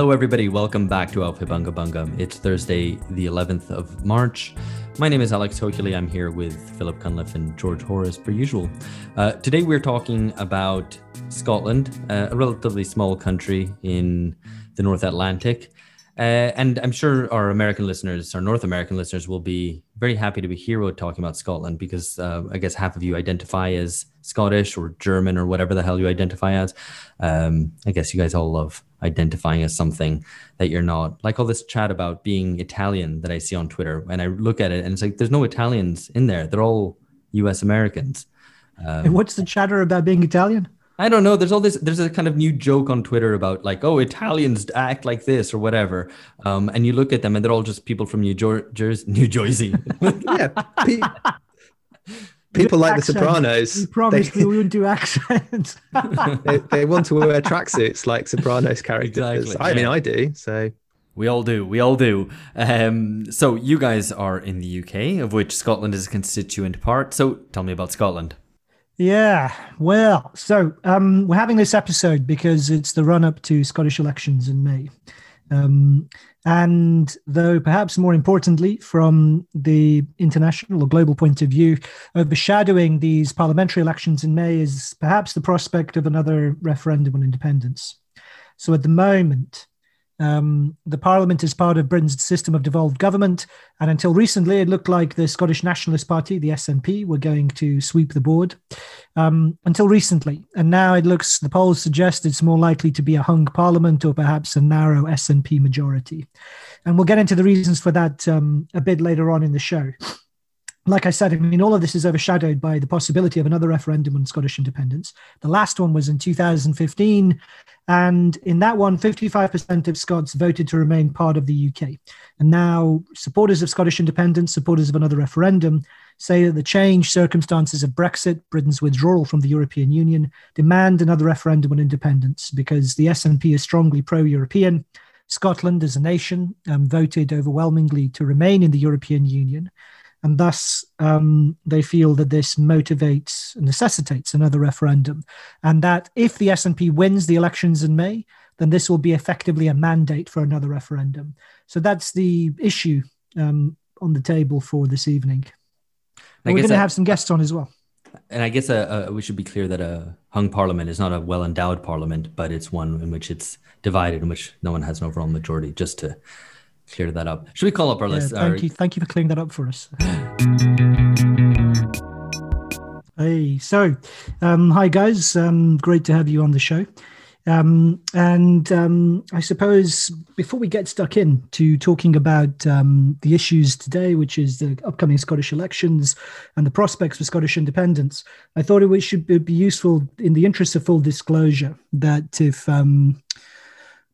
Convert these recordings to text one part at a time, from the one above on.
Hello, everybody. Welcome back to Aufhebunga Bunga. It's Thursday, the 11th of March. My name is Alex Hochuli. I'm here with Philip Cunliffe and George Horace, per usual. Uh, today, we're talking about Scotland, uh, a relatively small country in the North Atlantic. Uh, and I'm sure our American listeners, our North American listeners, will be very happy to be here talking about Scotland because uh, I guess half of you identify as Scottish or German or whatever the hell you identify as. Um, I guess you guys all love identifying as something that you're not. Like all this chat about being Italian that I see on Twitter, and I look at it and it's like there's no Italians in there. They're all U.S. Americans. Um, what's the chatter about being Italian? I don't know. There's all this. There's a kind of new joke on Twitter about like, oh, Italians act like this or whatever. Um, and you look at them, and they're all just people from New Jersey, New Jersey. yeah, pe- people like accent. The Sopranos. You promised they, we wouldn't do accents. they, they, want to wear tracksuits like Sopranos characters. Exactly, I yeah. mean, I do. So we all do. We all do. Um, so you guys are in the UK, of which Scotland is a constituent part. So tell me about Scotland. Yeah, well, so um, we're having this episode because it's the run up to Scottish elections in May. Um, and though perhaps more importantly, from the international or global point of view, overshadowing these parliamentary elections in May is perhaps the prospect of another referendum on independence. So at the moment, um, the Parliament is part of Britain's system of devolved government, and until recently, it looked like the Scottish Nationalist Party, the SNP, were going to sweep the board. Um, until recently, and now it looks the polls suggest it's more likely to be a hung Parliament or perhaps a narrow SNP majority. And we'll get into the reasons for that um, a bit later on in the show like I said, I mean, all of this is overshadowed by the possibility of another referendum on Scottish independence. The last one was in 2015. And in that one, 55% of Scots voted to remain part of the UK. And now, supporters of Scottish independence, supporters of another referendum, say that the changed circumstances of Brexit, Britain's withdrawal from the European Union, demand another referendum on independence because the SNP is strongly pro European. Scotland, as a nation, um, voted overwhelmingly to remain in the European Union and thus um, they feel that this motivates and necessitates another referendum. And that if the SNP wins the elections in May then this will be effectively a mandate for another referendum. So that's the issue um, on the table for this evening. We're going to have some guests on as well. And I guess uh, uh, we should be clear that a hung parliament is not a well endowed parliament, but it's one in which it's divided, in which no one has an overall majority. Just to clear that up. Should we call up our yeah, list? Thank our... you. Thank you for clearing that up for us. hey, so um, hi guys. Um, great to have you on the show. Um, and um, I suppose before we get stuck in to talking about um, the issues today, which is the upcoming Scottish elections and the prospects for Scottish independence, I thought it should be useful, in the interest of full disclosure, that if um,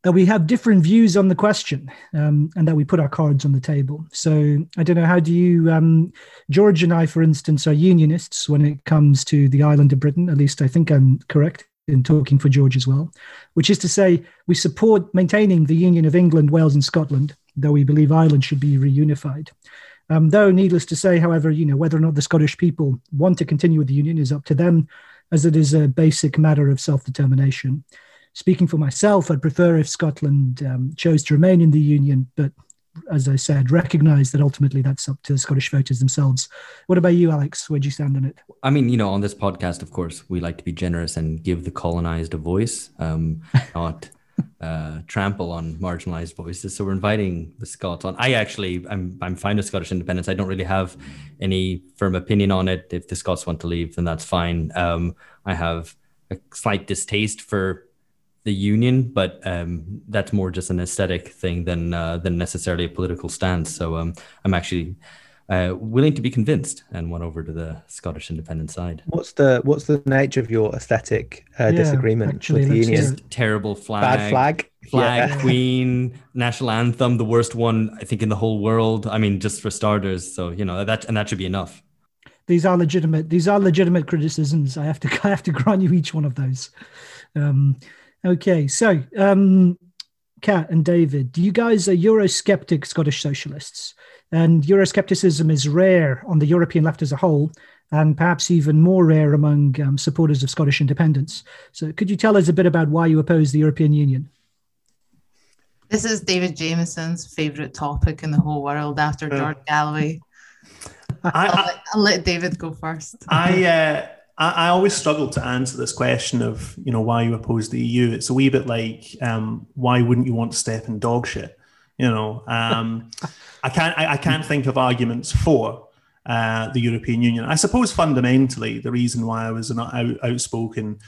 that we have different views on the question um, and that we put our cards on the table. So I don't know, how do you, um, George and I, for instance, are unionists when it comes to the island of Britain. At least I think I'm correct in talking for George as well, which is to say we support maintaining the Union of England, Wales, and Scotland, though we believe Ireland should be reunified. Um, though, needless to say, however, you know whether or not the Scottish people want to continue with the union is up to them, as it is a basic matter of self-determination speaking for myself, I'd prefer if Scotland um, chose to remain in the Union, but as I said, recognise that ultimately that's up to the Scottish voters themselves. What about you, Alex? Where do you stand on it? I mean, you know, on this podcast, of course, we like to be generous and give the colonized a voice, um, not uh, trample on marginalized voices. So we're inviting the Scots on. I actually, I'm, I'm fine with Scottish independence. I don't really have any firm opinion on it. If the Scots want to leave, then that's fine. Um, I have a slight distaste for the union, but um, that's more just an aesthetic thing than uh, than necessarily a political stance. So um, I'm actually uh, willing to be convinced and went over to the Scottish independent side. What's the what's the nature of your aesthetic uh, yeah, disagreement actually, with the union? Just terrible flag, bad flag, flag, yeah. queen, national anthem, the worst one I think in the whole world. I mean, just for starters. So you know that and that should be enough. These are legitimate. These are legitimate criticisms. I have to I have to grant you each one of those. Um, Okay, so um, Kat and David, you guys are Eurosceptic Scottish socialists, and Euroscepticism is rare on the European left as a whole, and perhaps even more rare among um, supporters of Scottish independence. So, could you tell us a bit about why you oppose the European Union? This is David Jamieson's favourite topic in the whole world after George Galloway. I, will let, I'll, let, David go first. I, uh, I, I always struggle to answer this question of you know why you oppose the EU. It's a wee bit like um, why wouldn't you want to step in dog shit? You know, um, I can't I, I, can't think of arguments for uh, the European Union. I suppose fundamentally the reason why I was an out, outspoken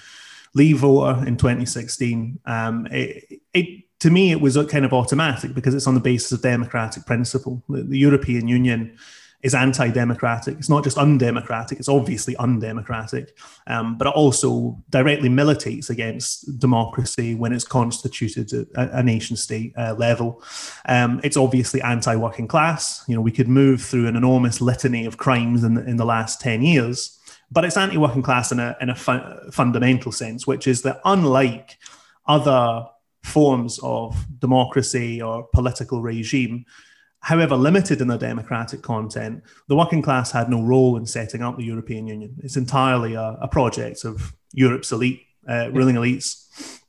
Leave voter in 2016, um, it, it to me it was kind of automatic because it's on the basis of democratic principle. The, the European Union is anti-democratic. It's not just undemocratic; it's obviously undemocratic, um, but it also directly militates against democracy when it's constituted at a, a nation-state uh, level. Um, it's obviously anti-working class. You know, we could move through an enormous litany of crimes in the, in the last ten years, but it's anti-working class in a in a fu- fundamental sense, which is that unlike other forms of democracy or political regime however limited in their democratic content, the working class had no role in setting up the European Union. It's entirely a, a project of Europe's elite, uh, ruling elites.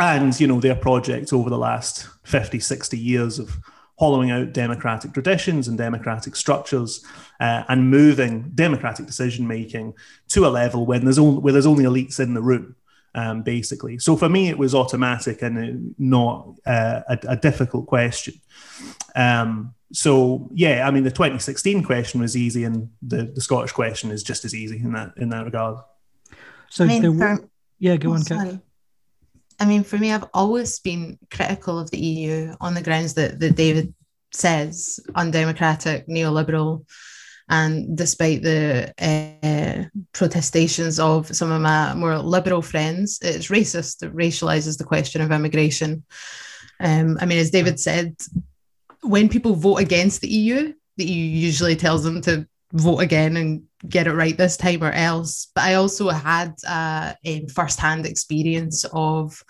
And, you know, their project over the last 50, 60 years of hollowing out democratic traditions and democratic structures uh, and moving democratic decision making to a level when there's only, where there's only elites in the room. Um, basically, so for me, it was automatic and not uh, a, a difficult question. Um, so yeah, I mean, the 2016 question was easy, and the, the Scottish question is just as easy in that in that regard. So, I mean, for, yeah, go oh, on, Kate. I mean, for me, I've always been critical of the EU on the grounds that, that David says undemocratic, neoliberal, and despite the uh, protestations of some of my more liberal friends, it's racist. It racializes the question of immigration. Um, I mean, as David said, when people vote against the EU, the EU usually tells them to vote again and get it right this time or else. But I also had uh, a first-hand experience of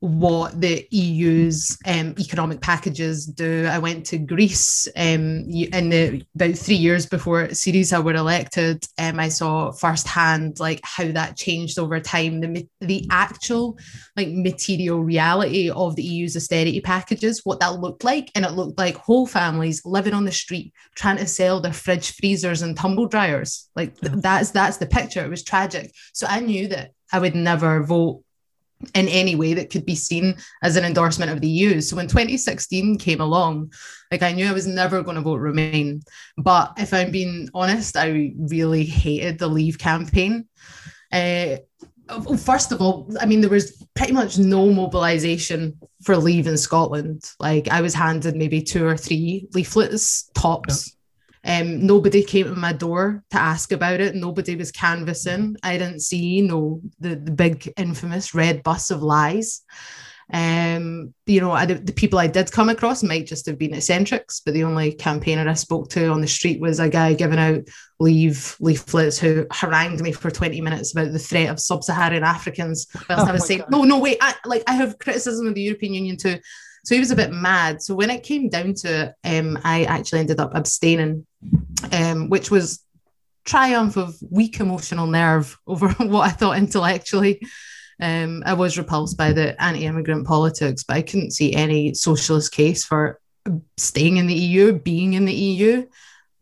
what the EU's um, economic packages do. I went to Greece um, in the about three years before Syriza were elected. Um, I saw firsthand like how that changed over time. The the actual like material reality of the EU's austerity packages, what that looked like, and it looked like whole families living on the street trying to sell their fridge freezers and tumble dryers. Like th- that's that's the picture. It was tragic. So I knew that I would never vote in any way that could be seen as an endorsement of the EU. So when 2016 came along, like I knew I was never going to vote Remain. But if I'm being honest, I really hated the Leave campaign. Uh, first of all, I mean, there was pretty much no mobilization for Leave in Scotland. Like I was handed maybe two or three leaflets tops. Um, nobody came to my door to ask about it. Nobody was canvassing. I didn't see, you know, the, the big infamous red bus of lies. Um, you know, I, the people I did come across might just have been eccentrics, but the only campaigner I spoke to on the street was a guy giving out leave leaflets who harangued me for 20 minutes about the threat of sub-Saharan Africans. Whilst oh I was saying, God. no, no, wait, I, like I have criticism of the European Union too. So he was a bit mad. So when it came down to it, um, I actually ended up abstaining, um, which was triumph of weak emotional nerve over what I thought intellectually. Um, I was repulsed by the anti-immigrant politics, but I couldn't see any socialist case for staying in the EU, being in the EU.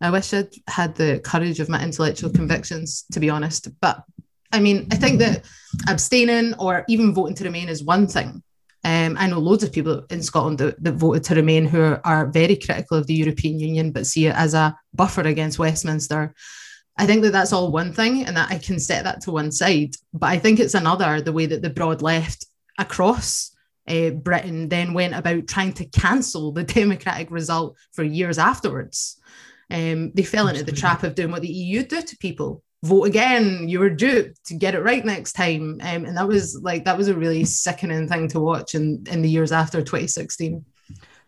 I wish I'd had the courage of my intellectual convictions, to be honest. But I mean, I think that abstaining or even voting to remain is one thing. Um, I know loads of people in Scotland that, that, voted to remain who are, are very critical of the European Union, but see it as a buffer against Westminster. I think that that's all one thing, and that I can set that to one side. But I think it's another the way that the broad left across uh, Britain then went about trying to cancel the democratic result for years afterwards. Um, they fell into the trap of doing what the EU do to people vote again you were duped to get it right next time. Um, and that was like that was a really sickening thing to watch in in the years after 2016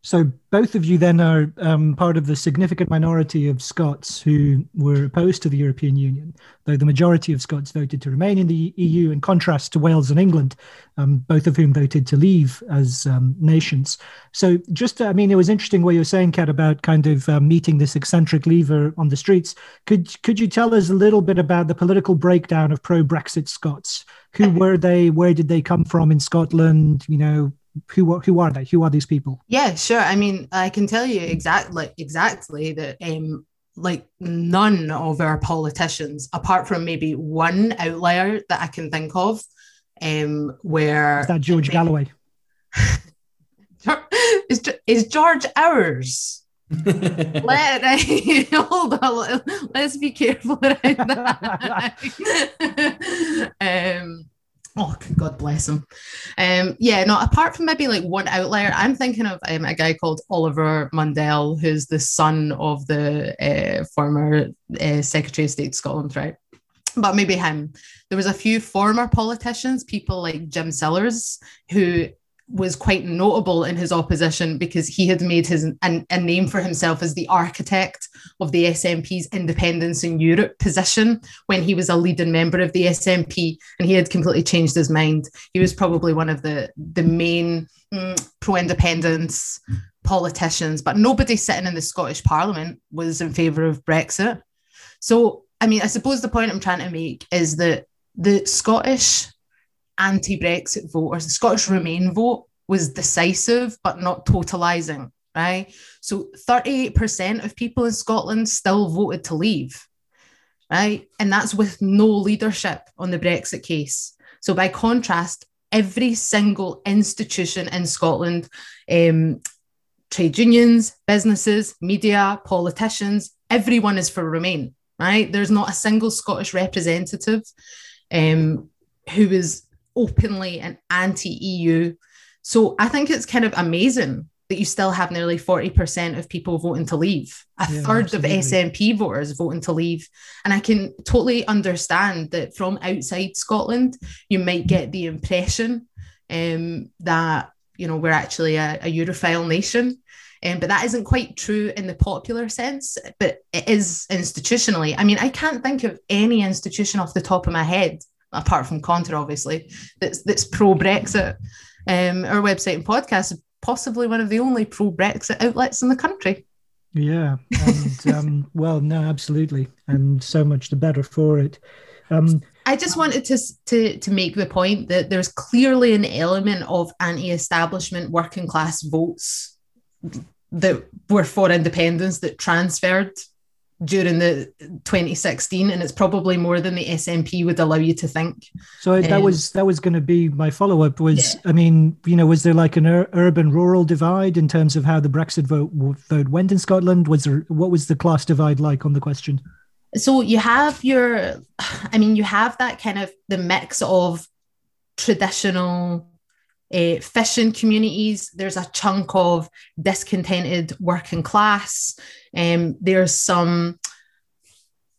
so both of you then are um, part of the significant minority of Scots who were opposed to the European Union, though the majority of Scots voted to remain in the EU, in contrast to Wales and England, um, both of whom voted to leave as um, nations. So just, I mean, it was interesting what you were saying, Kat, about kind of uh, meeting this eccentric leaver on the streets. Could could you tell us a little bit about the political breakdown of pro-Brexit Scots? Who were they? Where did they come from in Scotland? You know, who who are they? Who are these people? Yeah, sure. I mean, I can tell you exactly exactly that um, like none of our politicians, apart from maybe one outlier that I can think of, um, where is that George Galloway? is is George ours? Let hold on. Let's be careful around that. um, oh, God bless him. Um, yeah, no. Apart from maybe like one outlier, I'm thinking of um, a guy called Oliver Mundell, who's the son of the uh, former uh, Secretary of State Scotland, right? But maybe him. There was a few former politicians, people like Jim Sillars who was quite notable in his opposition because he had made his an, a name for himself as the architect of the SNP's independence in Europe position when he was a leading member of the SNP and he had completely changed his mind. He was probably one of the the main mm, pro-independence politicians, but nobody sitting in the Scottish Parliament was in favour of Brexit. So I mean, I suppose the point I'm trying to make is that the Scottish anti-Brexit voters, the Scottish Remain vote was decisive but not totalizing, right? So 38% of people in Scotland still voted to leave, right? And that's with no leadership on the Brexit case. So by contrast, every single institution in Scotland, um, trade unions, businesses, media, politicians, everyone is for Remain, right? There's not a single Scottish representative um, who is openly and anti EU. So I think it's kind of amazing that you still have nearly 40% of people voting to leave, a yeah, third absolutely. of SNP voters voting to leave. And I can totally understand that from outside Scotland, you might get the impression um, that, you know, we're actually a, a Europhile nation. Um, but that isn't quite true in the popular sense, but it is institutionally. I mean, I can't think of any institution off the top of my head apart from Conter, obviously, that's that's pro Brexit. Um, our website and podcast is possibly one of the only pro Brexit outlets in the country. Yeah, and um, well, no, absolutely, and so much the better for it. Um, I just wanted to, to to make the point that there's clearly an element of anti-establishment working class votes that were for independence that transferred during the 2016 and it's probably more than the SNP would allow you to think. So that um, was that was going to be my follow up was yeah. I mean you know was there like an ur- urban rural divide in terms of how the Brexit vote vote went in Scotland was there what was the class divide like on the question? So you have your I mean you have that kind of the mix of traditional uh, fishing communities. There's a chunk of discontented working class. Um, there's some,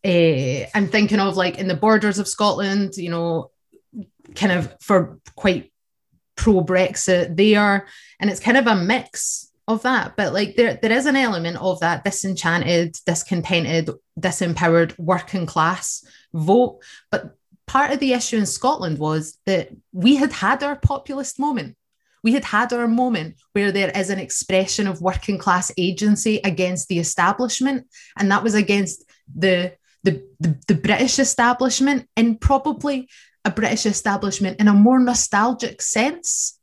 uh, I'm thinking of like in the borders of Scotland, you know, kind of for quite pro Brexit there. And it's kind of a mix of that. But like there, there is an element of that disenchanted, discontented, disempowered working class vote. But part of the issue in Scotland was that we had had our populist moment. We had had our moment where there is an expression of working class agency against the establishment, and that was against the the, the, the British establishment and probably a British establishment in a more nostalgic sense.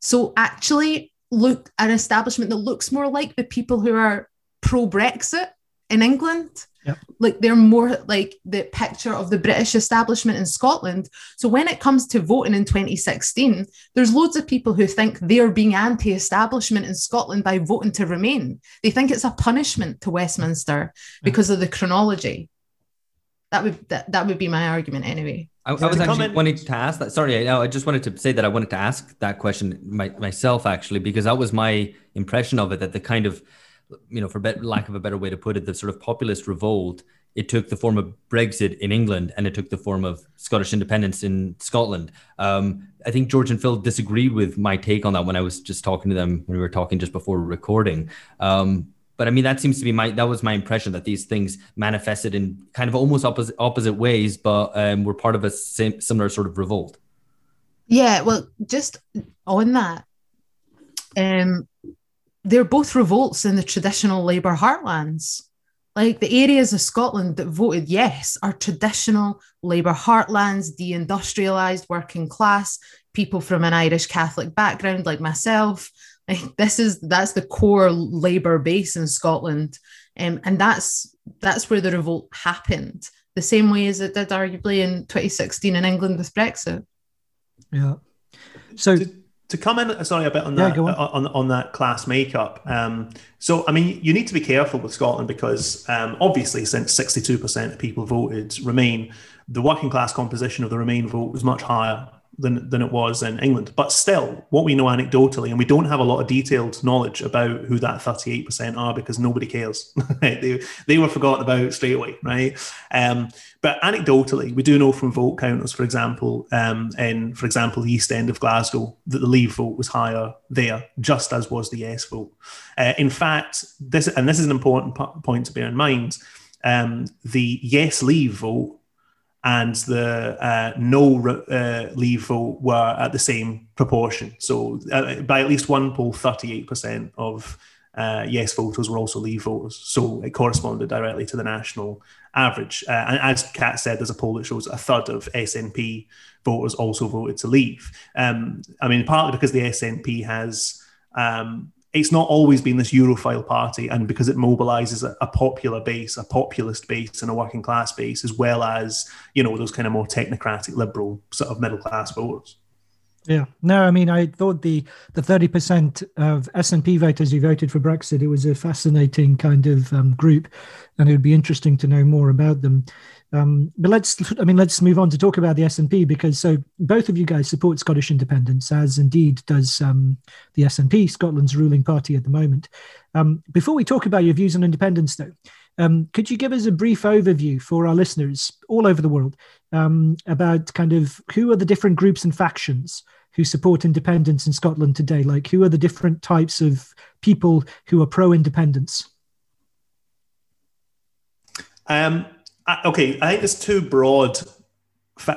So actually, look an establishment that looks more like the people who are pro Brexit in England Yep. Like they're more like the picture of the British establishment in Scotland. So when it comes to voting in 2016, there's loads of people who think they're being anti establishment in Scotland by voting to remain. They think it's a punishment to Westminster because of the chronology. That would that, that would be my argument anyway. I, I was actually comment. wanting to ask that. Sorry, I, I just wanted to say that I wanted to ask that question my, myself actually because that was my impression of it. That the kind of you know, for be- lack of a better way to put it, the sort of populist revolt, it took the form of Brexit in England and it took the form of Scottish independence in Scotland. Um, I think George and Phil disagreed with my take on that when I was just talking to them when we were talking just before recording. Um, but I mean, that seems to be my that was my impression that these things manifested in kind of almost opposite opposite ways, but um, were part of a sim- similar sort of revolt. Yeah, well, just on that, um, they're both revolts in the traditional Labour heartlands. like the areas of Scotland that voted yes are traditional Labour heartlands, deindustrialised working class, people from an Irish Catholic background like myself. Like this is that's the core Labour base in Scotland, um, and that's that's where the revolt happened. The same way as it did arguably in 2016 in England with Brexit. Yeah. So to come in, sorry, a bit on that on. on. on that class makeup. Um, so, I mean, you need to be careful with Scotland because um, obviously, since sixty two percent of people voted Remain, the working class composition of the Remain vote was much higher than, than it was in England. But still, what we know anecdotally, and we don't have a lot of detailed knowledge about who that 38% are because nobody cares. they, they were forgotten about straight away, right? Um, but anecdotally, we do know from vote counters, for example, um, in, for example, the East End of Glasgow, that the Leave vote was higher there, just as was the Yes vote. Uh, in fact, this, and this is an important p- point to bear in mind, um, the Yes Leave vote and the uh, no uh, leave vote were at the same proportion. So uh, by at least one poll, 38% of uh, yes voters were also leave voters. So it corresponded directly to the national average. Uh, and as Kat said, there's a poll that shows a third of SNP voters also voted to leave. Um, I mean, partly because the SNP has um, it's not always been this Europhile party, and because it mobilizes a, a, popular base, a populist base, and a working class base, as well as you know those kind of more technocratic, liberal sort of middle class voters. Yeah, no, I mean, I thought the the thirty percent of SNP voters who voted for Brexit, it was a fascinating kind of um, group, and it would be interesting to know more about them. Um, but let's, I mean, let's move on to talk about the SNP because so both of you guys support Scottish independence, as indeed does um, the SNP, Scotland's ruling party at the moment. Um, before we talk about your views on independence, though, um, could you give us a brief overview for our listeners all over the world um, about kind of who are the different groups and factions who support independence in Scotland today? Like, who are the different types of people who are pro independence? Um, okay, I think there's two broad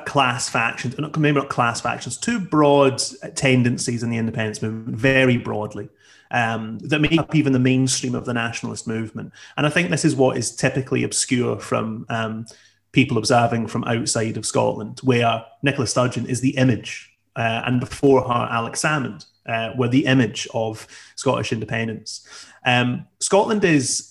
class factions, maybe not class factions, two broad tendencies in the independence movement, very broadly. Um, that make up even the mainstream of the nationalist movement. And I think this is what is typically obscure from um, people observing from outside of Scotland, where Nicola Sturgeon is the image, uh, and before her, Alex Salmond uh, were the image of Scottish independence. Um, Scotland is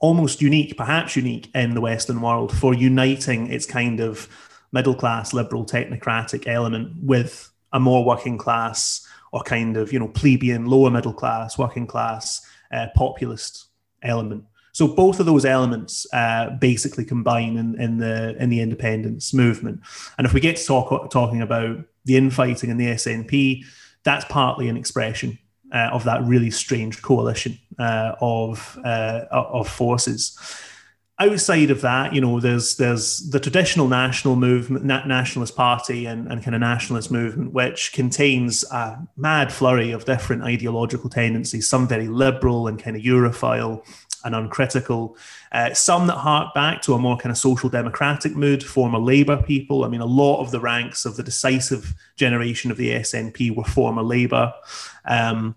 almost unique, perhaps unique in the Western world for uniting its kind of middle class, liberal, technocratic element with a more working class or kind of, you know, plebeian, lower middle class, working class, uh, populist element. So both of those elements uh, basically combine in, in, the in the independence movement. And if we get to talk talking about the infighting in the SNP, that's partly an expression uh, of that really strange coalition uh, of uh, of forces. Outside of that, you know, there's there's the traditional national movement, nationalist party, and, and kind of nationalist movement, which contains a mad flurry of different ideological tendencies. Some very liberal and kind of Europhile, and uncritical. Uh, some that hark back to a more kind of social democratic mood, former Labour people. I mean, a lot of the ranks of the decisive generation of the SNP were former Labour. Um,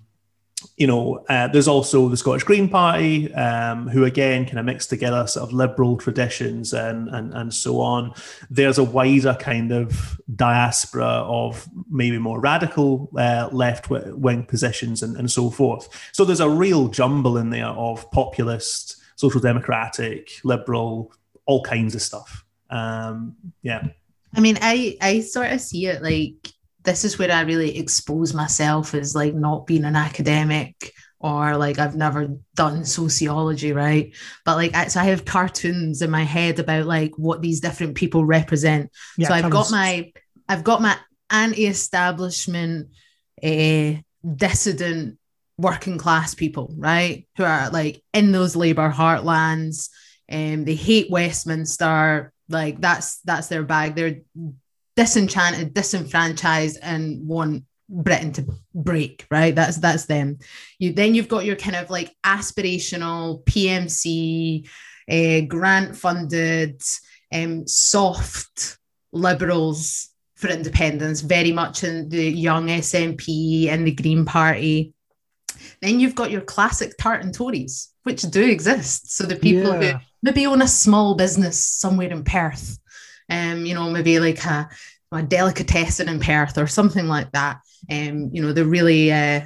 you know, uh, there's also the Scottish Green Party, um, who again kind of mix together sort of liberal traditions and, and and so on. There's a wider kind of diaspora of maybe more radical uh, left wing positions and, and so forth. So there's a real jumble in there of populist, social democratic, liberal, all kinds of stuff. Um, yeah. I mean, I I sort of see it like this is where I really expose myself as like not being an academic or like I've never done sociology, right? But like I, so I have cartoons in my head about like what these different people represent. Yeah, so I've got my I've got my anti-establishment, uh, dissident working class people, right? Who are like in those labor heartlands. and um, they hate Westminster. Like that's that's their bag. They're disenchanted, disenfranchised, and want Britain to break, right? That's that's them. You then you've got your kind of like aspirational PMC, uh, eh, grant funded, um, soft liberals for independence, very much in the young SNP and the Green Party. Then you've got your classic tartan Tories, which do exist. So the people yeah. who maybe own a small business somewhere in Perth, um, you know, maybe like a, a delicatessen in Perth or something like that. Um, you know, they're really uh,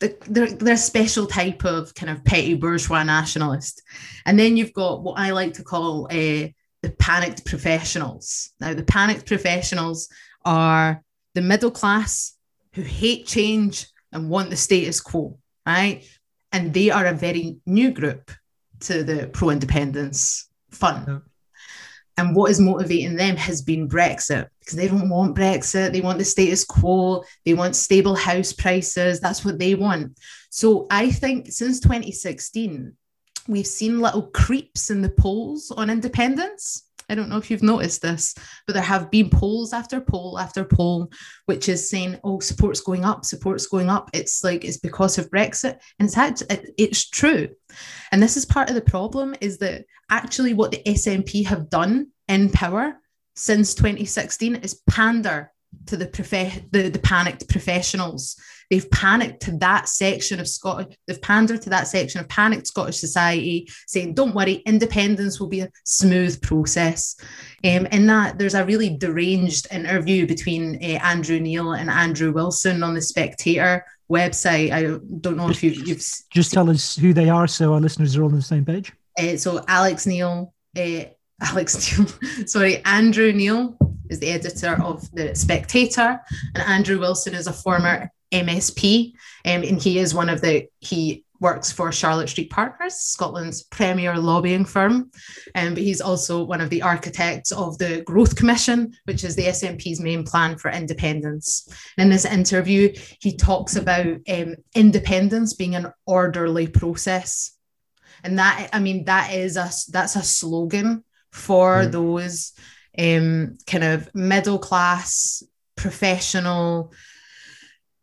they're, they're a special type of kind of petty bourgeois nationalist. And then you've got what I like to call uh, the panicked professionals. Now, the panicked professionals are the middle class who hate change and want the status quo, right? And they are a very new group to the pro independence fund. And what is motivating them has been Brexit because they don't want Brexit. They want the status quo. They want stable house prices. That's what they want. So I think since 2016, we've seen little creeps in the polls on independence. I don't know if you've noticed this, but there have been polls after poll after poll, which is saying, "Oh, support's going up, support's going up." It's like it's because of Brexit, and it's actually, it's true. And this is part of the problem: is that actually what the SNP have done in power since 2016 is pander to the, prof- the, the panicked professionals. They've panicked to that section of Scottish, they've pandered to that section of panicked Scottish society, saying, don't worry, independence will be a smooth process. Um, in that, there's a really deranged interview between uh, Andrew Neil and Andrew Wilson on the Spectator website. I don't know if you've, you've just tell us who they are so our listeners are all on the same page. Uh, so Alex Neil, uh, Alex Neil, sorry, Andrew Neil is the editor of The Spectator, and Andrew Wilson is a former MSP, um, and he is one of the, he works for Charlotte Street Partners, Scotland's premier lobbying firm. Um, but he's also one of the architects of the Growth Commission, which is the SNP's main plan for independence. In this interview, he talks about um, independence being an orderly process. And that, I mean, that is a, that's a slogan for mm. those um, kind of middle class, professional,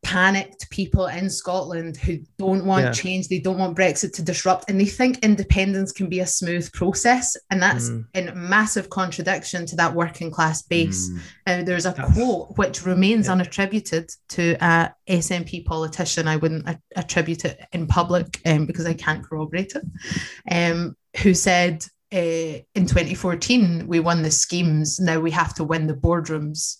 panicked people in Scotland who don't want yeah. change, they don't want Brexit to disrupt, and they think independence can be a smooth process. And that's mm. in massive contradiction to that working class base. Mm. Uh, there's a that's, quote which remains yeah. unattributed to a SNP politician. I wouldn't attribute it in public um, because I can't corroborate it. Um, who said, uh, in 2014 we won the schemes. Now we have to win the boardrooms.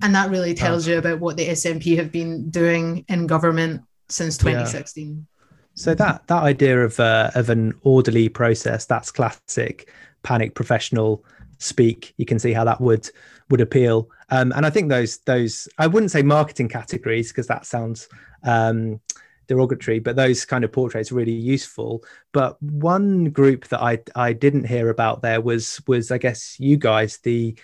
And that really tells you about what the SNP have been doing in government since 2016 yeah. so that that idea of uh, of an orderly process that's classic panic professional speak. You can see how that would would appeal. Um, and i think those those i wouldn't say marketing categories because that sounds um, derogatory, but those kind of portraits are really useful. But one group that I I didn't hear about there was was I guess you guys. The,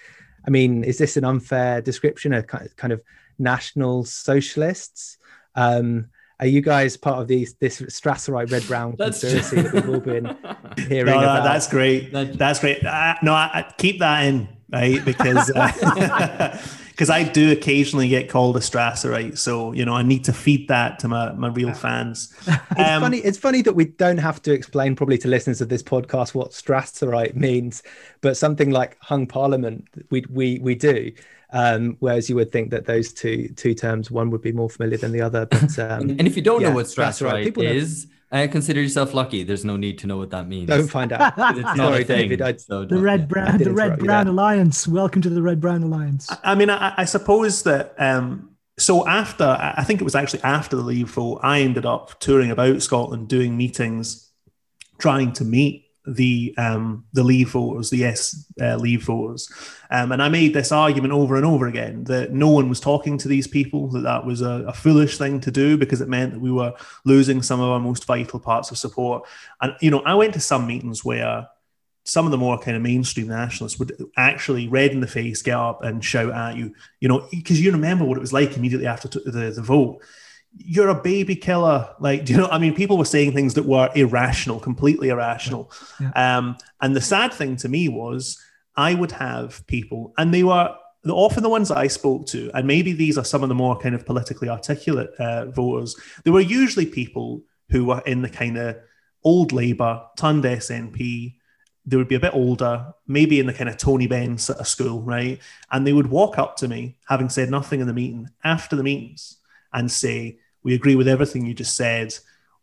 I mean, is this an unfair description? A kind of national socialists? Um, are you guys part of these this Strasserite red brown conspiracy that we've all been hearing no, about? That's great. That's great. Uh, no, I, I keep that in right because. Uh, because I do occasionally get called a Strasserite, so you know I need to feed that to my, my real fans. it's um, funny. It's funny that we don't have to explain probably to listeners of this podcast what Strasserite means, but something like hung Parliament, we we we do. Um, whereas you would think that those two two terms, one would be more familiar than the other. But um, and if you don't yeah, know what Strasserite is, I consider yourself lucky. There's no need to know what that means. Don't find out. it's Sorry, David. I, so the red brown, the red brown alliance. Welcome to the red brown alliance. I, I mean, I, I, suppose that. Um, so after, I think it was actually after the leave vote, I ended up touring about Scotland, doing meetings, trying to meet the um, the leave voters, the yes uh, leave voters, um, and I made this argument over and over again that no one was talking to these people, that that was a, a, foolish thing to do because it meant that we were losing some of our most vital parts of support. And you know, I went to some meetings where some of the more kind of mainstream nationalists would actually red in the face get up and shout at you, you know, because you remember what it was like immediately after the, the vote you're a baby killer. Like, do you know? I mean, people were saying things that were irrational, completely irrational. Yeah. Um, and the sad thing to me was I would have people, and they were often the ones that I spoke to, and maybe these are some of the more kind of politically articulate uh, voters. They were usually people who were in the kind of old Labour, turned SNP. They would be a bit older, maybe in the kind of Tony Benn sort of school, right? And they would walk up to me, having said nothing in the meeting, after the meetings, and say, We agree with everything you just said.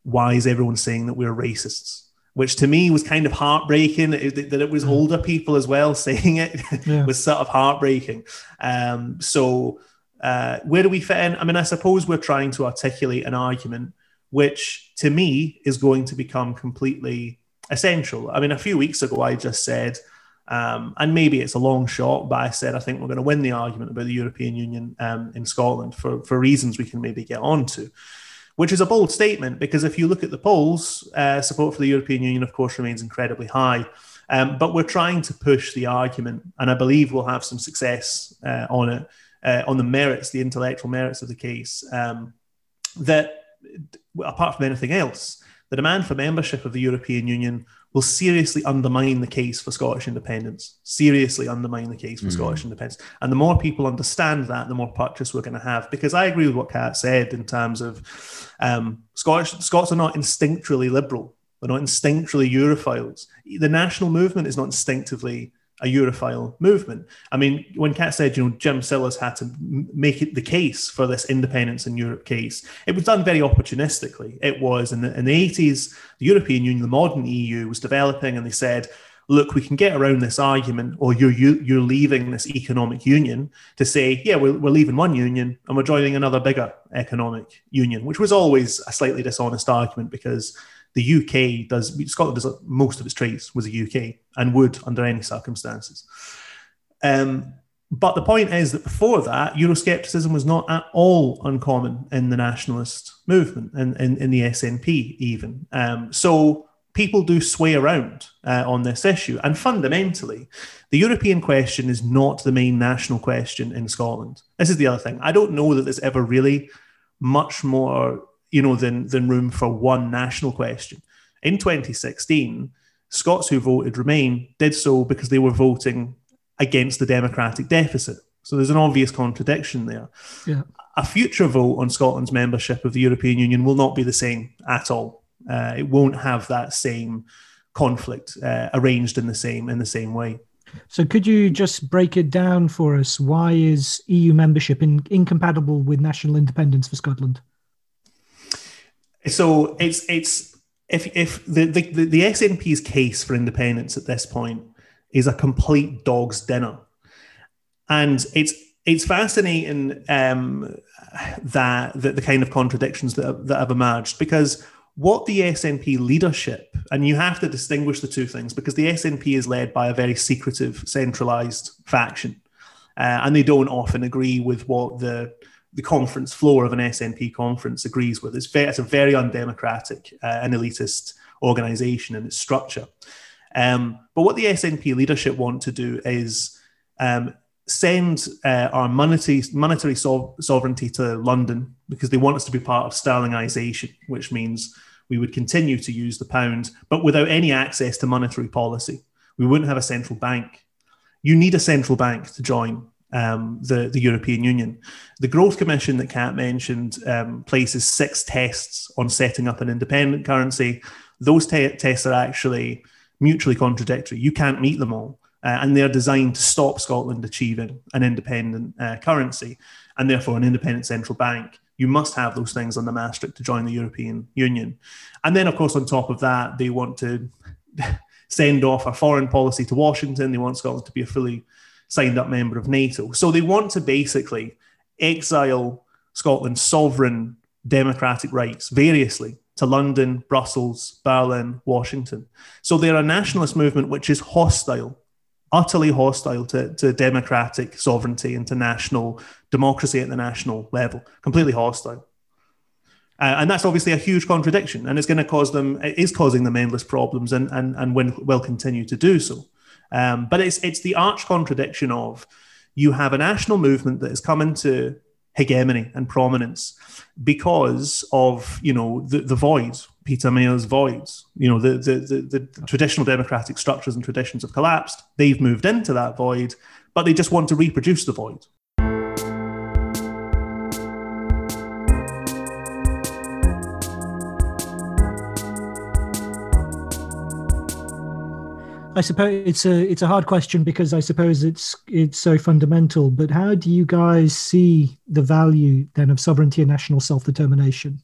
Why is everyone saying that we're racists? Which to me was kind of heartbreaking that it was mm. older people as well saying it yeah. was sort of heartbreaking. Um, so, uh, where do we fit in? I mean, I suppose we're trying to articulate an argument which to me is going to become completely essential. I mean, a few weeks ago, I just said, um, and maybe it's a long shot, but I said I think we're going to win the argument about the European Union um, in Scotland for, for reasons we can maybe get onto, which is a bold statement because if you look at the polls, uh, support for the European Union, of course, remains incredibly high. Um, but we're trying to push the argument, and I believe we'll have some success uh, on it, uh, on the merits, the intellectual merits of the case, um, that apart from anything else, the demand for membership of the European Union will seriously undermine the case for Scottish independence. Seriously undermine the case for mm. Scottish independence. And the more people understand that, the more purchase we're going to have. Because I agree with what Kat said in terms of um, Scottish Scots are not instinctually liberal. They're not instinctually Europhiles. The national movement is not instinctively a Europhile movement. I mean, when Kat said, you know, Jim Sillars had to make it the case for this independence in Europe case, it was done very opportunistically. It was in the, in the 80s, the European Union, the modern EU, was developing, and they said, look, we can get around this argument, or you're you're leaving this economic union to say, yeah, we're, we're leaving one union and we're joining another bigger economic union, which was always a slightly dishonest argument because the UK does Scotland does most of its trade with the UK and would under any circumstances. Um, but the point is that before that, Euroscepticism was not at all uncommon in the nationalist movement and in, in, the SNP even. Um, so people do sway around uh, on this issue. And fundamentally, the European question is not the main national question in Scotland. This is the other thing. I don't know that there's ever really much more you know, than than room for one national question. In 2016, Scots who voted Remain did so because they were voting against the democratic deficit. So there's an obvious contradiction there. Yeah. A future vote on Scotland's membership of the European Union will not be the same at all. Uh, it won't have that same conflict uh, arranged in the same in the same way. So could you just break it down for us? Why is EU membership in, incompatible with national independence for Scotland? So it's it's if if the, the the SNP's case for independence at this point is a complete dog's dinner, and it's it's fascinating um, that, that the kind of contradictions that have, that have emerged because what the SNP leadership, and you have to distinguish the two things because the SNP is led by a very secretive, centralized faction, uh, and they don't often agree with what the the conference floor of an SNP conference agrees with. It's, very, it's a very undemocratic uh, and elitist organization in its structure. Um, but what the SNP leadership want to do is um, send uh, our monetary, monetary so- sovereignty to London because they want us to be part of sterlingization, which means we would continue to use the pound, but without any access to monetary policy. We wouldn't have a central bank. You need a central bank to join um, the, the European Union. The Growth Commission that Kat mentioned um, places six tests on setting up an independent currency. Those te- tests are actually mutually contradictory. You can't meet them all. Uh, and they're designed to stop Scotland achieving an independent uh, currency and therefore an independent central bank. You must have those things on the Maastricht to join the European Union. And then, of course, on top of that, they want to send off a foreign policy to Washington. They want Scotland to be a fully signed up member of NATO. So they want to basically exile Scotland's sovereign democratic rights variously to London, Brussels, Berlin, Washington. So they're a nationalist movement which is hostile, utterly hostile to, to democratic sovereignty and to national democracy at the national level, completely hostile. Uh, and that's obviously a huge contradiction, and it's going to cause them, it is causing them endless problems, and and and will continue to do so. Um, but it's it's the arch contradiction of you have a national movement that has come into hegemony and prominence because of you know the, the voids Peter Mair's voids. You know the, the, the, the traditional democratic structures and traditions have collapsed. They've moved into that void but they just want to reproduce the void I suppose it's a it's a hard question because I suppose it's it's so fundamental. But how do you guys see the value then of sovereignty and national self determination,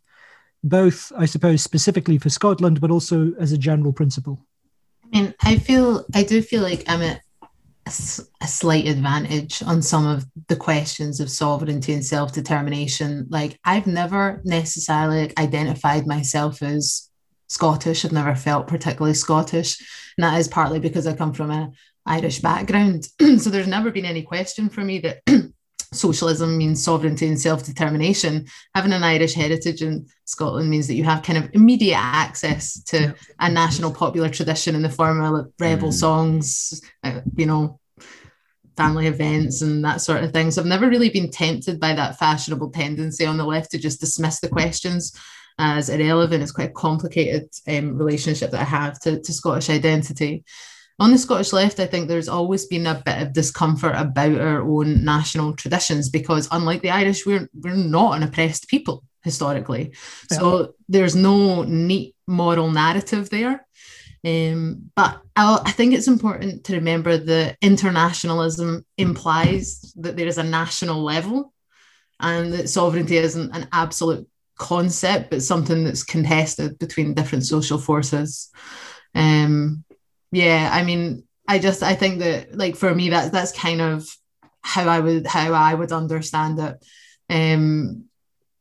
both I suppose specifically for Scotland, but also as a general principle? I mean, I feel I do feel like I'm at a, a slight advantage on some of the questions of sovereignty and self determination. Like I've never necessarily identified myself as Scottish. I've never felt particularly Scottish. And that is partly because I come from an Irish background. so there's never been any question for me that socialism means sovereignty and self determination. Having an Irish heritage in Scotland means that you have kind of immediate access to a national popular tradition in the form of rebel mm. songs, uh, you know, family events and that sort of thing. So I've never really been tempted by that fashionable tendency on the left to just dismiss the questions as irrelevant. It's quite a complicated um, relationship that I have to, to Scottish identity. On the Scottish left, I think there's always been a bit of discomfort about our own national traditions because, unlike the Irish, we're, we're not an oppressed people historically. Yeah. So there's no neat moral narrative there. Um, but I'll, I think it's important to remember that internationalism implies that there is a national level and that sovereignty isn't an absolute concept, but something that's contested between different social forces. Um, yeah, I mean, I just I think that like for me that that's kind of how I would how I would understand it. Um,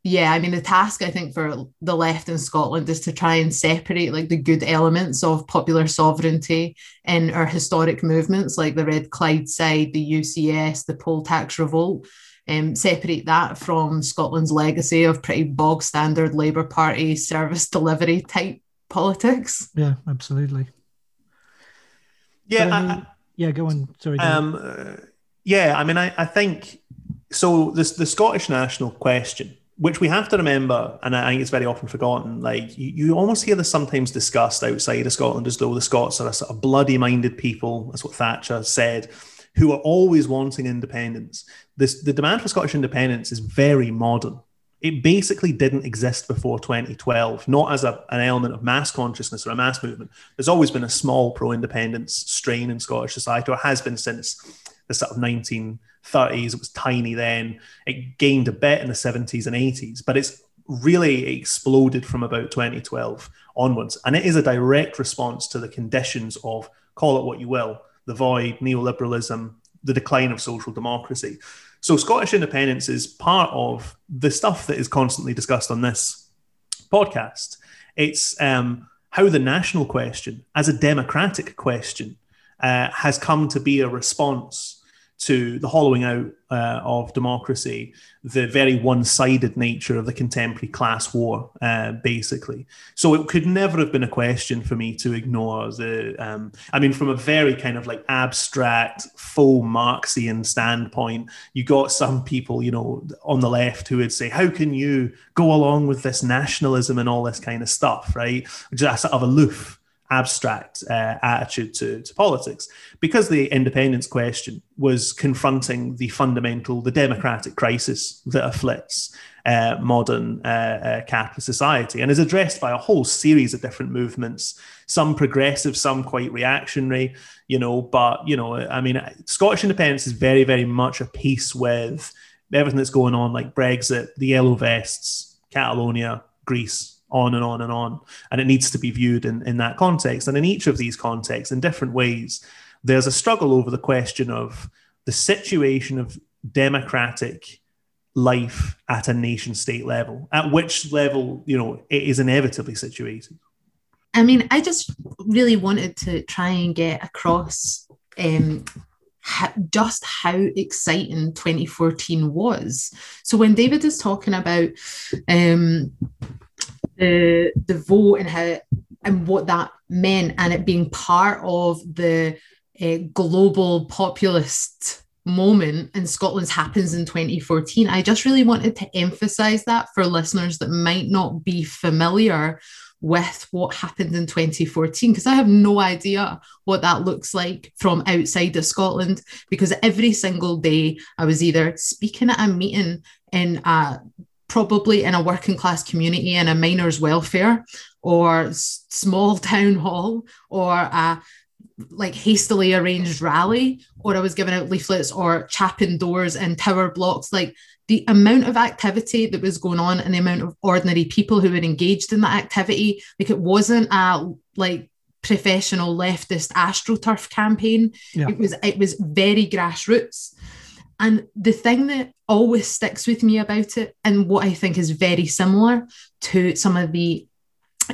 yeah, I mean the task I think for the left in Scotland is to try and separate like the good elements of popular sovereignty in our historic movements like the Red Clydeside, the UCS, the poll tax revolt, um, separate that from Scotland's legacy of pretty bog standard Labour Party service delivery type politics. Yeah, absolutely. Yeah, I mean, I, yeah. Go on. Sorry. Go um, on. Uh, yeah, I mean, I, I think so. This the Scottish national question, which we have to remember, and I think it's very often forgotten. Like you, you almost hear this sometimes discussed outside of Scotland as though the Scots are a sort of bloody-minded people. That's what Thatcher said who are always wanting independence. This, the demand for Scottish independence is very modern. It basically didn't exist before 2012, not as a, an element of mass consciousness or a mass movement. There's always been a small pro independence strain in Scottish society, or has been since the sort of 1930s. It was tiny then. It gained a bit in the 70s and 80s, but it's really exploded from about 2012 onwards. And it is a direct response to the conditions of, call it what you will, the void, neoliberalism, the decline of social democracy. So Scottish independence is part of the stuff that is constantly discussed on this podcast. It's um, how the national question, as a democratic question, uh, has come to be a response to the hollowing out uh, of democracy, the very one sided nature of the contemporary class war, uh, basically. So it could never have been a question for me to ignore the, um, I mean, from a very kind of like abstract, full Marxian standpoint, you got some people, you know, on the left who would say, how can you go along with this nationalism and all this kind of stuff, right? Just sort of aloof abstract uh, attitude to, to politics because the independence question was confronting the fundamental the democratic crisis that afflicts uh, modern uh, uh, capitalist society and is addressed by a whole series of different movements some progressive some quite reactionary you know but you know i mean scottish independence is very very much a piece with everything that's going on like brexit the yellow vests catalonia greece on and on and on. And it needs to be viewed in, in that context. And in each of these contexts, in different ways, there's a struggle over the question of the situation of democratic life at a nation state level, at which level, you know, it is inevitably situated. I mean, I just really wanted to try and get across um, just how exciting 2014 was. So when David is talking about um, the the vote and how and what that meant and it being part of the uh, global populist moment in Scotland's happens in 2014. I just really wanted to emphasize that for listeners that might not be familiar with what happened in 2014 because I have no idea what that looks like from outside of Scotland because every single day I was either speaking at a meeting in a probably in a working class community in a miners' welfare or small town hall or a like hastily arranged rally or I was giving out leaflets or chapping doors in tower blocks. Like the amount of activity that was going on and the amount of ordinary people who were engaged in that activity, like it wasn't a like professional leftist astroturf campaign. Yeah. It was it was very grassroots. And the thing that always sticks with me about it, and what I think is very similar to some of the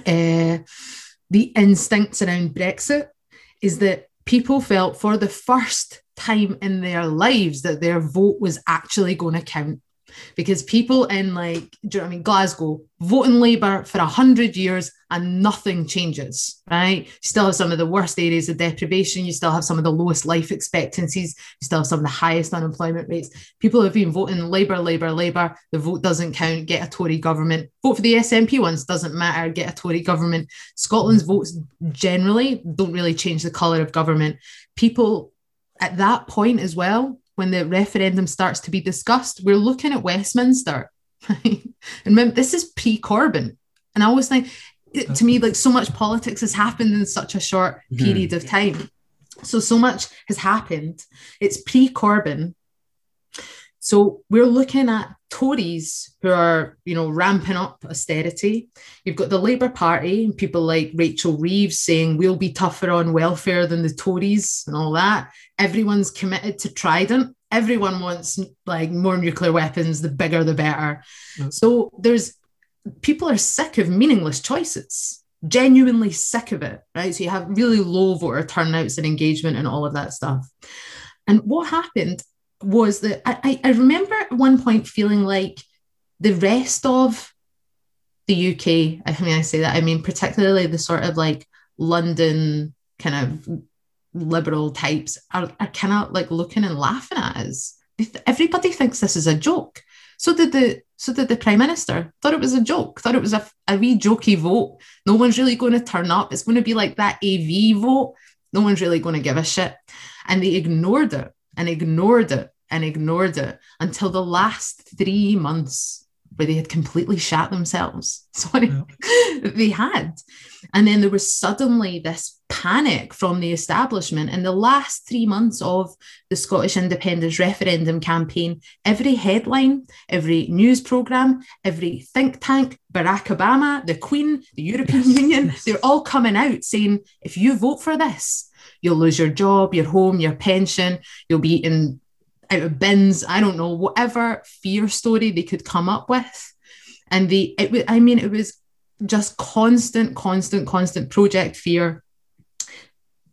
uh, the instincts around Brexit, is that people felt for the first time in their lives that their vote was actually going to count because people in like do you know what I mean Glasgow voting Labour for a hundred years and nothing changes, right? You still have some of the worst areas of deprivation, you still have some of the lowest life expectancies, you still have some of the highest unemployment rates. People have been voting Labour, Labour, Labour. The vote doesn't count, get a Tory government. Vote for the SNP ones, doesn't matter, get a Tory government. Scotland's votes generally don't really change the colour of government. People at that point as well when the referendum starts to be discussed, we're looking at Westminster. Right? And remember, this is pre Corbyn. And I always think, to me, like so much politics has happened in such a short mm-hmm. period of time. So, so much has happened. It's pre Corbyn. So we're looking at Tories who are, you know, ramping up austerity. You've got the Labour Party and people like Rachel Reeves saying we'll be tougher on welfare than the Tories and all that. Everyone's committed to Trident. Everyone wants like more nuclear weapons, the bigger the better. So there's people are sick of meaningless choices, genuinely sick of it, right? So you have really low voter turnouts and engagement and all of that stuff. And what happened was that I, I remember at one point feeling like the rest of the UK, I mean, I say that, I mean, particularly the sort of like London kind of liberal types are, are kind of like looking and laughing at us. Everybody thinks this is a joke. So did the so did the prime minister. Thought it was a joke. Thought it was a, a wee jokey vote. No one's really going to turn up. It's going to be like that AV vote. No one's really going to give a shit. And they ignored it and ignored it and ignored it until the last three months where they had completely shat themselves. Sorry, yeah. they had. And then there was suddenly this panic from the establishment. In the last three months of the Scottish independence referendum campaign, every headline, every news programme, every think tank, Barack Obama, the Queen, the European yes. Union, they're all coming out saying, if you vote for this, you'll lose your job, your home, your pension, you'll be in out of bins, I don't know, whatever fear story they could come up with. And the it was, I mean, it was just constant, constant, constant project fear.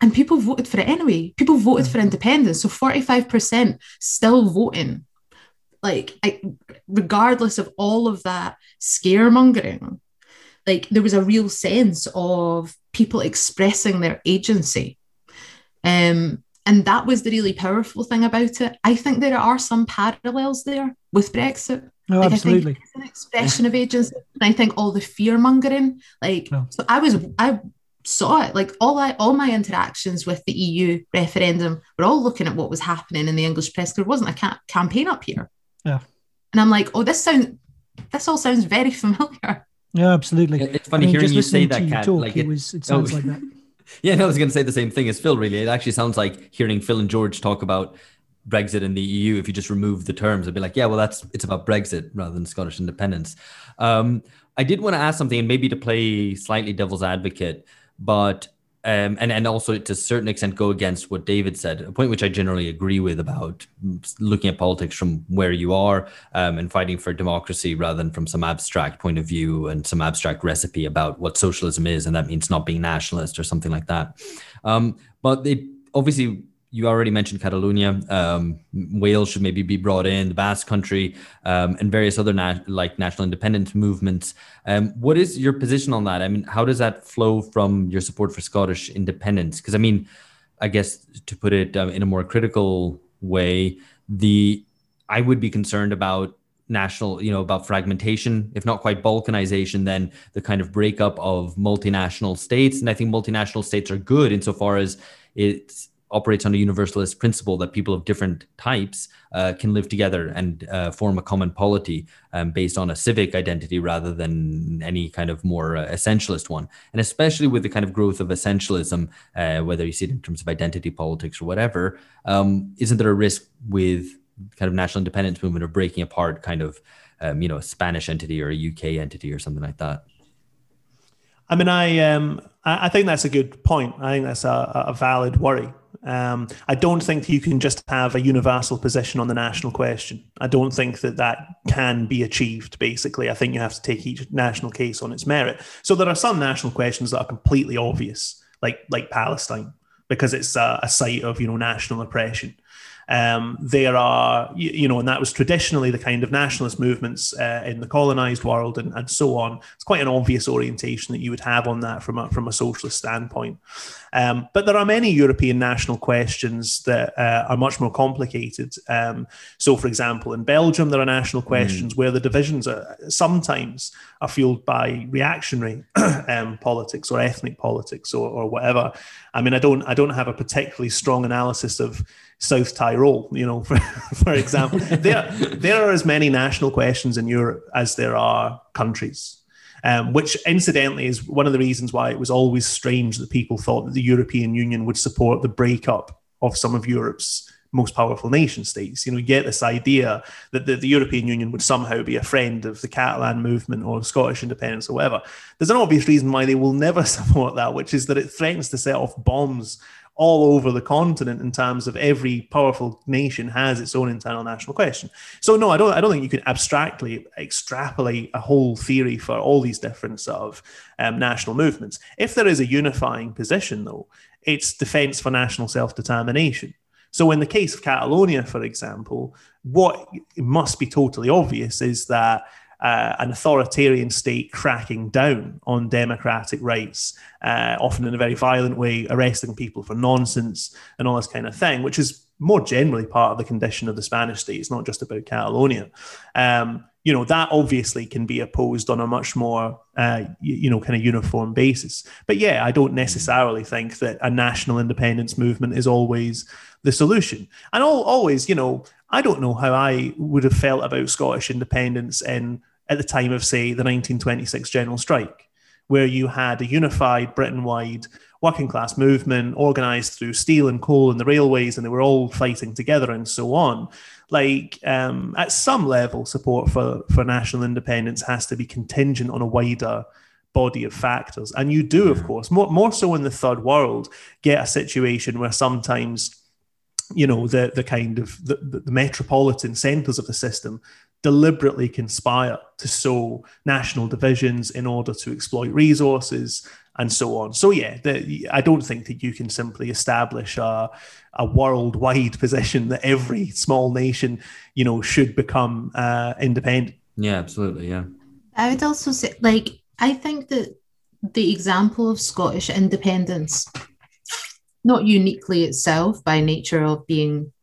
And people voted for it anyway. People voted for independence. So 45% still voting. Like, I, regardless of all of that scaremongering, like there was a real sense of people expressing their agency. Um, and that was the really powerful thing about it. I think there are some parallels there with Brexit. Oh, like, absolutely. it's an expression of agency. And I think all the fear mongering, like, no. so I was, I saw it. Like all I, all my interactions with the EU referendum were all looking at what was happening in the English press. There wasn't a ca- campaign up here. Yeah. And I'm like, oh, this sounds, this all sounds very familiar. Yeah, absolutely. It's funny I mean, hearing you say that, Kat. Like it, it, was, it oh, sounds oh, like that. Yeah, no, I was going to say the same thing as Phil. Really, it actually sounds like hearing Phil and George talk about Brexit and the EU. If you just remove the terms, I'd be like, yeah, well, that's it's about Brexit rather than Scottish independence. Um, I did want to ask something, and maybe to play slightly devil's advocate, but um, and and also to a certain extent go against what David said, a point which I generally agree with about looking at politics from where you are um, and fighting for democracy rather than from some abstract point of view and some abstract recipe about what socialism is, and that means not being nationalist or something like that. Um, but it obviously you already mentioned Catalonia. Um, Wales should maybe be brought in, the Basque Country, um, and various other na- like national independence movements. Um, what is your position on that? I mean, how does that flow from your support for Scottish independence? Because I mean, I guess to put it um, in a more critical way, the I would be concerned about national, you know, about fragmentation, if not quite balkanization, then the kind of breakup of multinational states. And I think multinational states are good insofar as it's operates on a universalist principle that people of different types uh, can live together and uh, form a common polity um, based on a civic identity rather than any kind of more uh, essentialist one. And especially with the kind of growth of essentialism, uh, whether you see it in terms of identity politics or whatever, um, isn't there a risk with kind of national independence movement of breaking apart kind of um, you know a Spanish entity or a UK entity or something like that? I mean, I um, I think that's a good point. I think that's a, a valid worry. Um, I don't think you can just have a universal position on the national question. I don't think that that can be achieved. Basically, I think you have to take each national case on its merit. So there are some national questions that are completely obvious, like like Palestine, because it's a, a site of you know national oppression. Um, there are, you, you, know, and that was traditionally the kind of nationalist movements uh, in the colonized world and, and so on. It's quite an obvious orientation that you would have on that from a, from a socialist standpoint. Um, but there are many European national questions that uh, are much more complicated. Um, so, for example, in Belgium, there are national questions mm. where the divisions are, sometimes are fueled by reactionary um, politics or ethnic politics or, or whatever. I mean, I don't, I don't have a particularly strong analysis of South Tyrol, you know, for, for example. there, there are as many national questions in Europe as there are countries. Um, which incidentally is one of the reasons why it was always strange that people thought that the European Union would support the breakup of some of Europe's most powerful nation states. You know, you get this idea that the, the, European Union would somehow be a friend of the Catalan movement or Scottish independence or whatever. There's an obvious reason why they will never support that, which is that it threatens to set off bombs all over the continent in terms of every powerful nation has its own internal national question. So no, I don't I don't think you can abstractly extrapolate a whole theory for all these different sort of um, national movements. If there is a unifying position though, it's defense for national self-determination. So in the case of Catalonia, for example, what must be totally obvious is that uh, an authoritarian state cracking down on democratic rights, uh, often in a very violent way, arresting people for nonsense and all this kind of thing, which is more generally part of the condition of the Spanish state. It's not just about Catalonia. Um, you know that obviously can be opposed on a much more uh, you, you, know kind of uniform basis but yeah i don't necessarily think that a national independence movement is always the solution and all, always you know i don't know how i would have felt about scottish independence in at the time of, say, the 1926 general strike, where you had a unified Britain wide working class movement organized through steel and coal and the railways, and they were all fighting together and so on. Like, um, at some level, support for, for national independence has to be contingent on a wider body of factors. And you do, of course, more, more so in the third world, get a situation where sometimes you know the the kind of the, the metropolitan centers of the system deliberately conspire to sow national divisions in order to exploit resources and so on. So yeah, the, I don't think that you can simply establish a, a worldwide position that every small nation, you know, should become uh, independent. Yeah, absolutely. Yeah. I would also say, like, I think that the example of Scottish independence, not uniquely itself by nature of being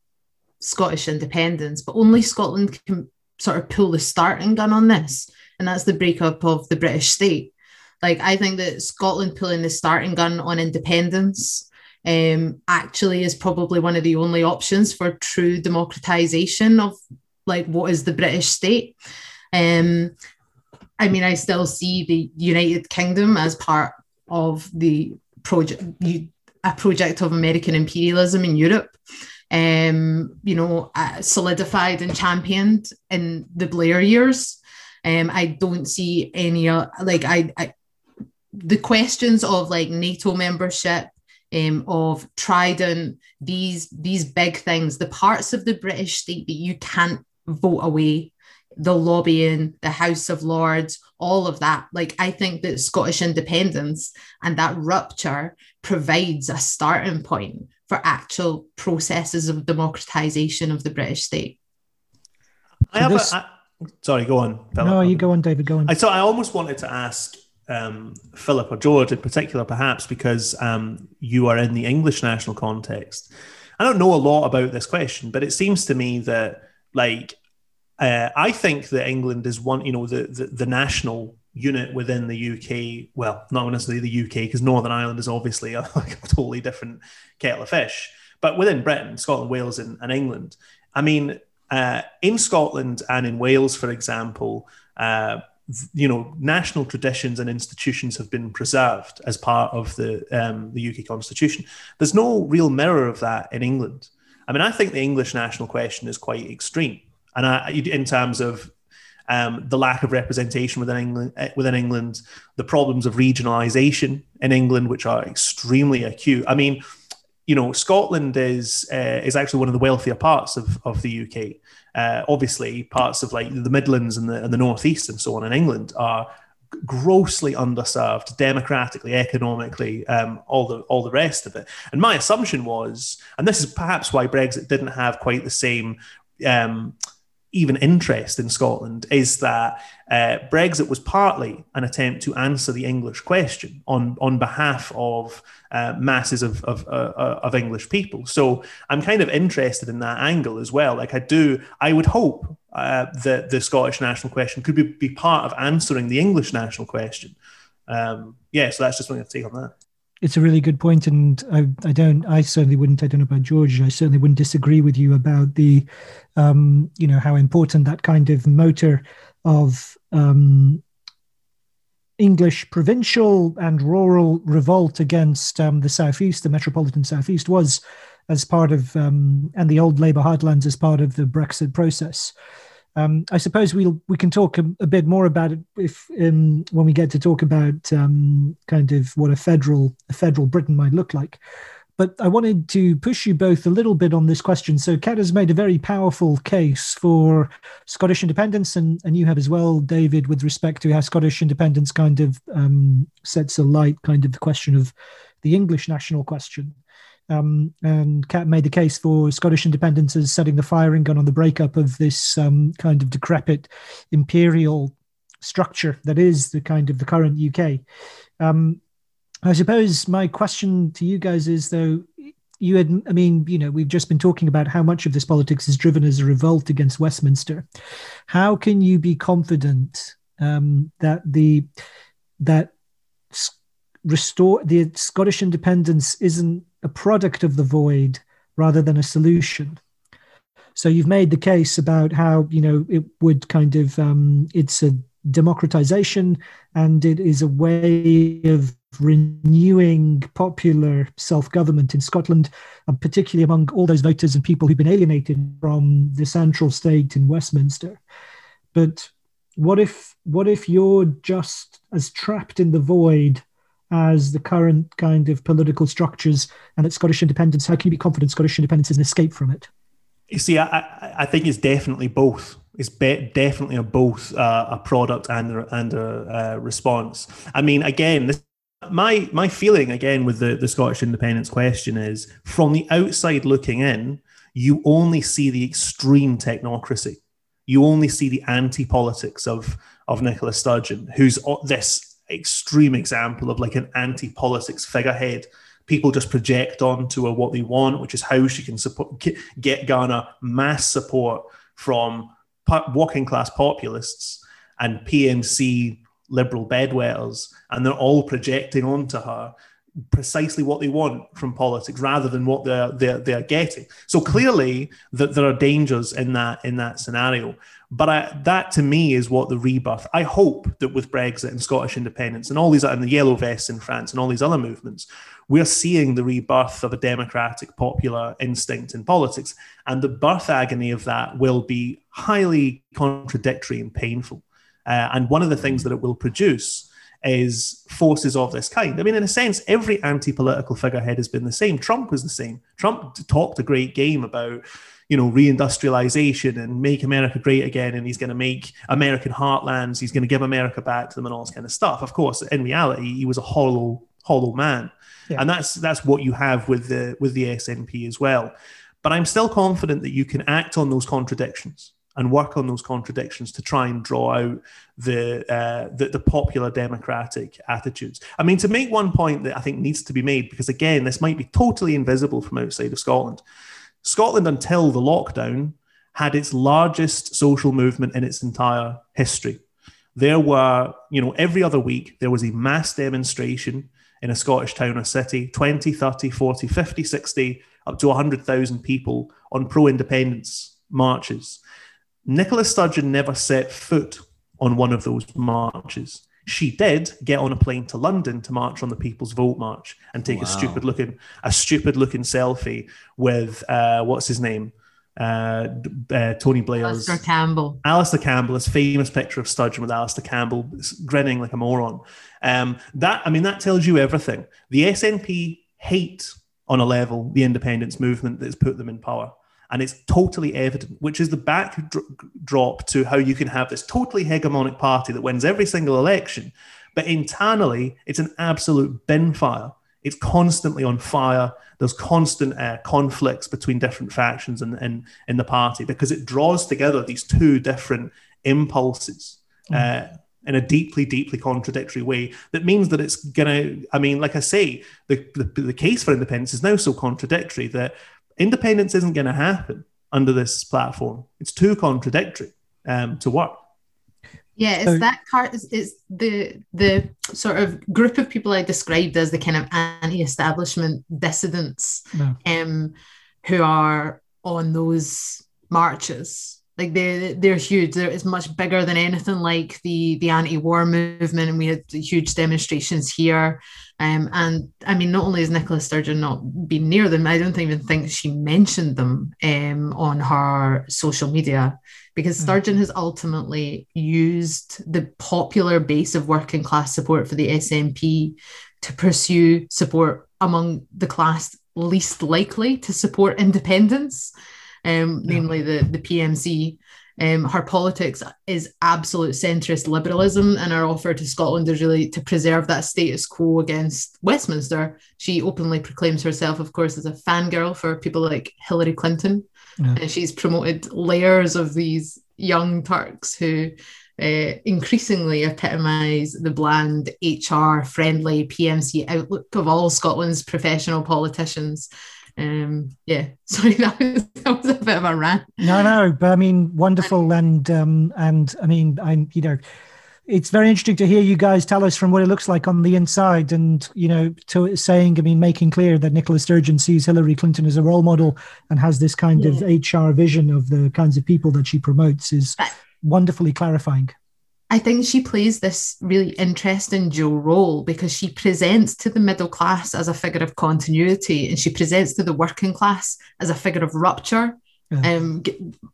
Scottish independence, but only Scotland can sort of pull the starting gun on this, and that's the breakup of the British state. Like I think that Scotland pulling the starting gun on independence um, actually is probably one of the only options for true democratization of like what is the British state. Um, I mean, I still see the United Kingdom as part of the project, a project of American imperialism in Europe um, you know, uh, solidified and championed in the Blair years. Um, I don't see any uh, like I, I the questions of like NATO membership, um, of Trident, these these big things, the parts of the British state that you can't vote away, the lobbying, the House of Lords, all of that. Like I think that Scottish independence and that rupture provides a starting point for actual processes of democratization of the British state. I have this, a, I, sorry, go on. Philip. No, you go on, David. Go on. I so I almost wanted to ask um, Philip or George in particular, perhaps because um, you are in the English national context. I don't know a lot about this question, but it seems to me that like uh, I think that England is one, you know, the, the, the national unit within the UK. Well, not necessarily the UK, because Northern Ireland is obviously a, like a totally different kettle of fish. but within Britain, Scotland, Wales, and, and England. I mean, uh, in Scotland and in Wales, for example, uh, you know, national traditions and institutions have been preserved as part of the um, the UK Constitution. There's no real mirror of that in England. I mean, I think the English national question is quite extreme, and I, in terms of um, the lack of representation within England, eh, within England, the problems of regionalisation in England, which are extremely acute. I mean, you know, Scotland is uh, is actually one of the wealthier parts of, of the UK. Uh, obviously, parts of like the Midlands and the and the Northeast and so on in England are grossly underserved democratically, economically, um, all the all the rest of it. And my assumption was, and this is perhaps why Brexit didn't have quite the same um, even interest in Scotland is that uh, Brexit was partly an attempt to answer the English question on, on behalf of uh, masses of, of, uh, uh, of English people. So I'm kind of interested in that angle as well. Like I do, I would hope uh, that the Scottish national question could be, be part of answering the English national question. Um, yeah, so that's just to take on that it's a really good point, and I, I don't, I certainly wouldn't. I don't know about George. I certainly wouldn't disagree with you about the, um, you know, how important that kind of motor of um, English provincial and rural revolt against um, the southeast, the metropolitan southeast, was as part of, um, and the old Labour heartlands as part of the Brexit process. Um, I suppose we'll we can talk a, a bit more about it if um, when we get to talk about um, kind of what a federal a federal Britain might look like. But I wanted to push you both a little bit on this question. So Kat has made a very powerful case for Scottish independence, and, and you have as well, David, with respect to how Scottish independence kind of um, sets alight kind of the question of the English national question. Um, and Kat made the case for Scottish independence as setting the firing gun on the breakup of this um, kind of decrepit imperial structure that is the kind of the current UK. Um, I suppose my question to you guys is though, you had, I mean, you know, we've just been talking about how much of this politics is driven as a revolt against Westminster. How can you be confident um, that the that restore the Scottish independence isn't a product of the void rather than a solution. So you've made the case about how you know it would kind of um, it's a democratization and it is a way of renewing popular self-government in Scotland, and particularly among all those voters and people who've been alienated from the central state in Westminster. But what if what if you're just as trapped in the void as the current kind of political structures and its Scottish independence? How can you be confident Scottish independence is an escape from it? You see, I, I think it's definitely both. It's be- definitely a both uh, a product and a, and a uh, response. I mean, again, this, my my feeling again with the, the Scottish independence question is from the outside looking in, you only see the extreme technocracy. You only see the anti politics of of Nicola Sturgeon, who's this extreme example of like an anti-politics figurehead people just project onto her what they want which is how she can support get ghana mass support from working class populists and pmc liberal bedwetters and they're all projecting onto her precisely what they want from politics rather than what they're they're, they're getting so clearly that there are dangers in that in that scenario but I, that to me is what the rebirth. I hope that with Brexit and Scottish independence and all these and the yellow vests in France and all these other movements, we're seeing the rebirth of a democratic popular instinct in politics. And the birth agony of that will be highly contradictory and painful. Uh, and one of the things that it will produce is forces of this kind. I mean, in a sense, every anti political figurehead has been the same. Trump was the same. Trump talked a great game about you know, reindustrialization and make America great again. And he's going to make American heartlands. He's going to give America back to them and all this kind of stuff. Of course, in reality, he was a hollow, hollow man. Yeah. And that's that's what you have with the with the SNP as well. But I'm still confident that you can act on those contradictions and work on those contradictions to try and draw out the, uh, the, the popular democratic attitudes. I mean, to make one point that I think needs to be made, because again, this might be totally invisible from outside of Scotland. Scotland, until the lockdown, had its largest social movement in its entire history. There were, you know, every other week, there was a mass demonstration in a Scottish town or city 20, 30, 40, 50, 60, up to 100,000 people on pro independence marches. Nicola Sturgeon never set foot on one of those marches. She did get on a plane to London to march on the People's Vote March and take wow. a stupid looking a stupid looking selfie with uh, what's his name, uh, uh, Tony Blair's Alastair Campbell. Alastair Campbell, his famous picture of Sturgeon with Alastair Campbell grinning like a moron. Um, that I mean, that tells you everything. The SNP hate on a level the independence movement that's put them in power and it's totally evident, which is the backdrop to how you can have this totally hegemonic party that wins every single election, but internally it's an absolute bin fire. It's constantly on fire. There's constant uh, conflicts between different factions in, in, in the party because it draws together these two different impulses. Mm. Uh, in a deeply, deeply contradictory way that means that it's going to, I mean, like I say, the, the, the case for independence is now so contradictory that independence isn't going to happen under this platform. It's too contradictory um, to work. Yeah, it's that part. It's, it's the the sort of group of people I described as the kind of anti-establishment dissidents, um, who are on those marches like they they're huge. They're, it's much bigger than anything like the the anti-war movement, and we had huge demonstrations here. Um, and I mean, not only has Nicola Sturgeon not been near them, I don't even think she mentioned them um, on her social media because hmm. Sturgeon has ultimately used the popular base of working class support for the SNP to pursue support among the class least likely to support independence um, yeah. namely the, the PMC. Um, her politics is absolute centrist liberalism, and her offer to Scotland is really to preserve that status quo against Westminster. She openly proclaims herself, of course, as a fangirl for people like Hillary Clinton, yeah. and she's promoted layers of these young Turks who uh, increasingly epitomise the bland, HR friendly PMC outlook of all Scotland's professional politicians um yeah sorry that was, that was a bit of a rant. No no but i mean wonderful and um and i mean i'm you know it's very interesting to hear you guys tell us from what it looks like on the inside and you know to saying i mean making clear that nicola sturgeon sees hillary clinton as a role model and has this kind yeah. of hr vision of the kinds of people that she promotes is wonderfully clarifying I think she plays this really interesting dual role because she presents to the middle class as a figure of continuity and she presents to the working class as a figure of rupture yeah. um,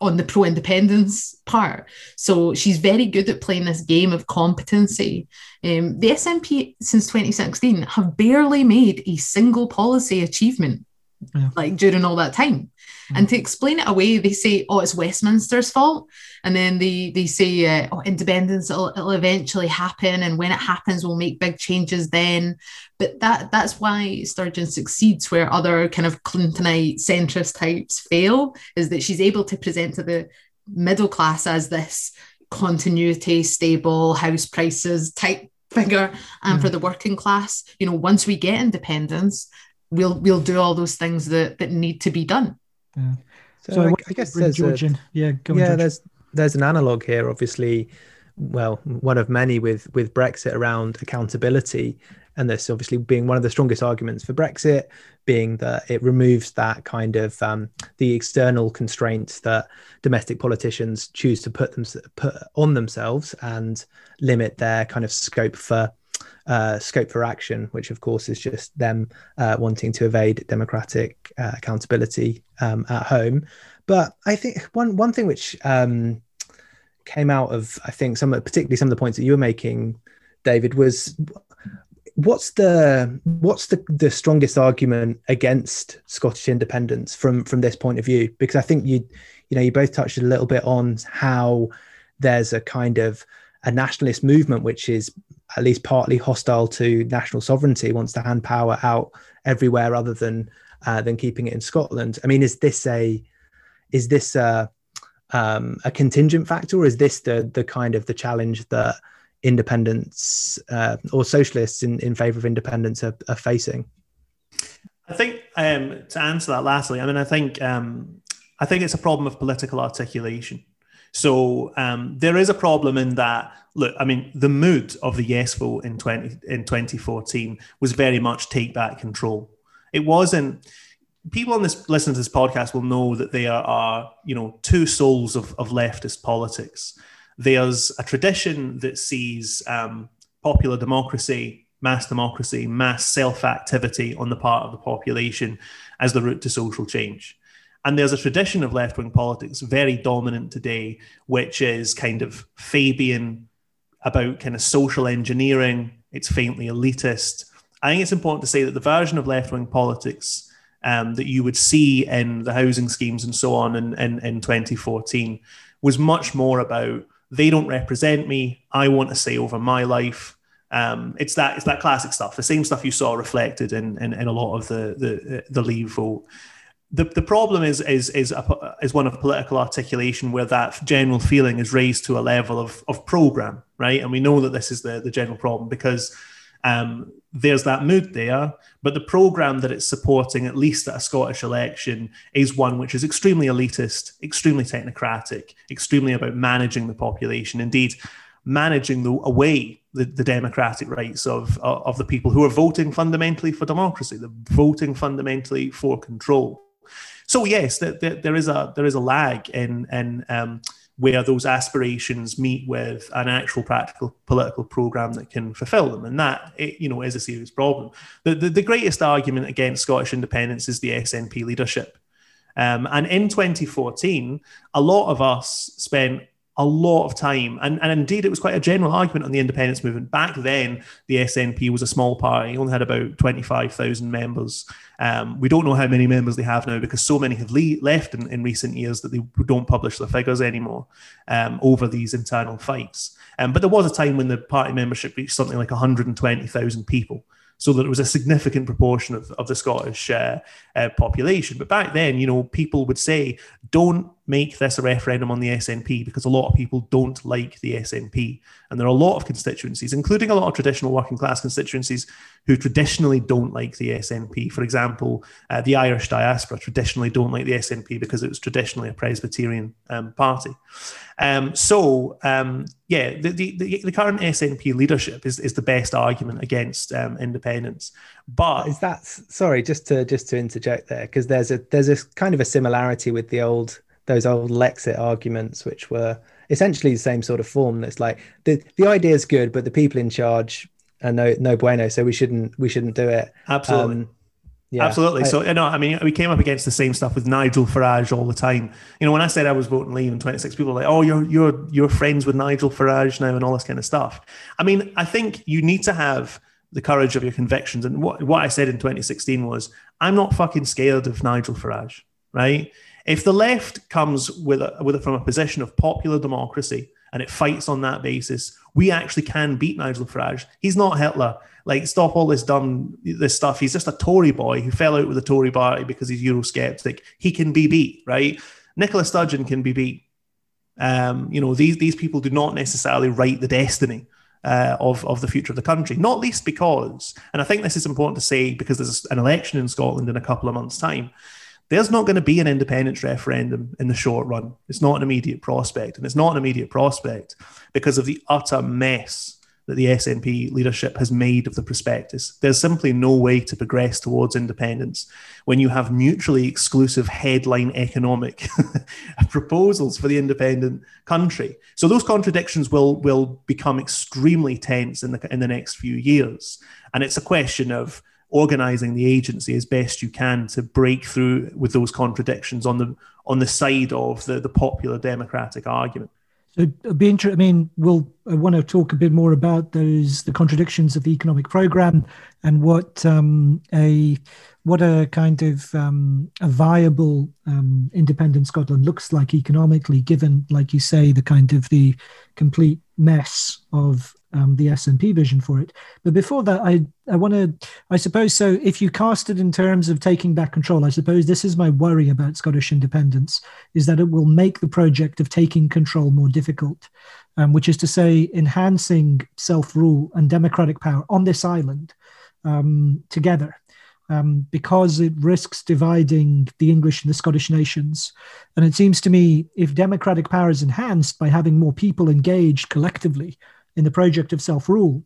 on the pro independence part. So she's very good at playing this game of competency. Um, the SNP since 2016 have barely made a single policy achievement yeah. like during all that time. And to explain it away, they say, "Oh, it's Westminster's fault," and then they they say, uh, "Oh, independence will it'll eventually happen, and when it happens, we'll make big changes then." But that that's why Sturgeon succeeds where other kind of Clintonite centrist types fail, is that she's able to present to the middle class as this continuity, stable house prices type figure, and mm. for the working class, you know, once we get independence, we'll we'll do all those things that that need to be done. Yeah. So, so I, I, guess there's George a, yeah, yeah. There's there's an analog here, obviously. Well, one of many with with Brexit around accountability, and this obviously being one of the strongest arguments for Brexit, being that it removes that kind of um, the external constraints that domestic politicians choose to put them put on themselves and limit their kind of scope for uh, scope for action, which of course is just them uh, wanting to evade democratic uh, accountability um, at home. But I think one one thing which um, came out of I think some particularly some of the points that you were making, David, was what's the what's the, the strongest argument against Scottish independence from from this point of view? Because I think you you know you both touched a little bit on how there's a kind of a nationalist movement which is at least partly hostile to national sovereignty, wants to hand power out everywhere other than uh, than keeping it in Scotland. I mean, is this a is this a, um, a contingent factor, or is this the the kind of the challenge that independents uh, or socialists in, in favor of independence are, are facing? I think um, to answer that lastly, I mean, I think um, I think it's a problem of political articulation. So um, there is a problem in that. Look, I mean, the mood of the yes vote in twenty in twenty fourteen was very much take back control. It wasn't. people on this listen to this podcast will know that there are, you know, two souls of, of leftist politics. There's a tradition that sees um, popular democracy, mass democracy, mass self activity on the part of the population as the route to social change. And there's a tradition of left wing politics very dominant today, which is kind of Fabian about kind of social engineering. It's faintly elitist. I think it's important to say that the version of left wing politics um, that you would see in the housing schemes and so on in, in, in 2014 was much more about they don't represent me. I want to say over my life. Um, it's that it's that classic stuff, the same stuff you saw reflected in in, in a lot of the the the Leave vote the, the problem is is is a, is one of political articulation where that general feeling is raised to a level of of program, right? And we know that this is the the general problem because um, there's that mood there, but the program that it's supporting, at least at a Scottish election, is one which is extremely elitist, extremely technocratic, extremely about managing the population. Indeed, managing the away the, the democratic rights of of the people who are voting fundamentally for democracy, the voting fundamentally for control. So yes, there, there is a there is a lag in in um, where those aspirations meet with an actual practical political program that can fulfill them, and that you know is a serious problem. The, the, the greatest argument against Scottish independence is the SNP leadership, um, and in 2014, a lot of us spent a lot of time. And, and indeed, it was quite a general argument on the independence movement. Back then, the SNP was a small party, only had about 25,000 members. Um, we don't know how many members they have now because so many have le- left in, in recent years that they don't publish the figures anymore um, over these internal fights. Um, but there was a time when the party membership reached something like 120,000 people so that it was a significant proportion of, of the Scottish uh, uh, population. But back then, you know, people would say, don't make this a referendum on the SNP because a lot of people don't like the SNP. And there are a lot of constituencies, including a lot of traditional working class constituencies, who traditionally don't like the SNP. For example, uh, the Irish diaspora traditionally don't like the SNP because it was traditionally a Presbyterian um, party. Um, so, um, yeah, the, the, the, current SNP leadership is, is the best argument against um, independence. But is that sorry, just to just to interject there, because there's a there's a kind of a similarity with the old those old Lexit arguments, which were essentially the same sort of form. That's like the the idea is good, but the people in charge are no no bueno, so we shouldn't we shouldn't do it. Absolutely. Um, yeah, Absolutely. So, you know, I mean, we came up against the same stuff with Nigel Farage all the time. You know, when I said I was voting Leave in 26, people were like, "Oh, you're you're you're friends with Nigel Farage now," and all this kind of stuff. I mean, I think you need to have the courage of your convictions. And what what I said in 2016 was, "I'm not fucking scared of Nigel Farage." Right? If the left comes with a, with a, from a position of popular democracy and it fights on that basis, we actually can beat Nigel Farage. He's not Hitler. Like, stop all this dumb this stuff. He's just a Tory boy who fell out with the Tory party because he's Eurosceptic. He can be beat, right? Nicola Sturgeon can be beat. Um, you know, these these people do not necessarily write the destiny uh, of of the future of the country. Not least because, and I think this is important to say because there's an election in Scotland in a couple of months' time there's not going to be an independence referendum in the short run. It's not an immediate prospect. And it's not an immediate prospect because of the utter mess that the SNP leadership has made of the prospectus. There's simply no way to progress towards independence when you have mutually exclusive headline economic proposals for the independent country. So those contradictions will will become extremely tense in the in the next few years. And it's a question of organizing the agency as best you can to break through with those contradictions on the on the side of the, the popular democratic argument. So it'd be interesting. I mean, we'll I want to talk a bit more about those the contradictions of the economic program and what um, a what a kind of um, a viable um, independent Scotland looks like economically, given, like you say, the kind of the complete mess of um, the SNP vision for it. But before that, I I want to I suppose so. If you cast it in terms of taking back control, I suppose this is my worry about Scottish independence is that it will make the project of taking control more difficult, um, which is to say, enhancing self rule and democratic power on this island um, together. Um, because it risks dividing the English and the Scottish nations. And it seems to me if democratic power is enhanced by having more people engaged collectively in the project of self rule,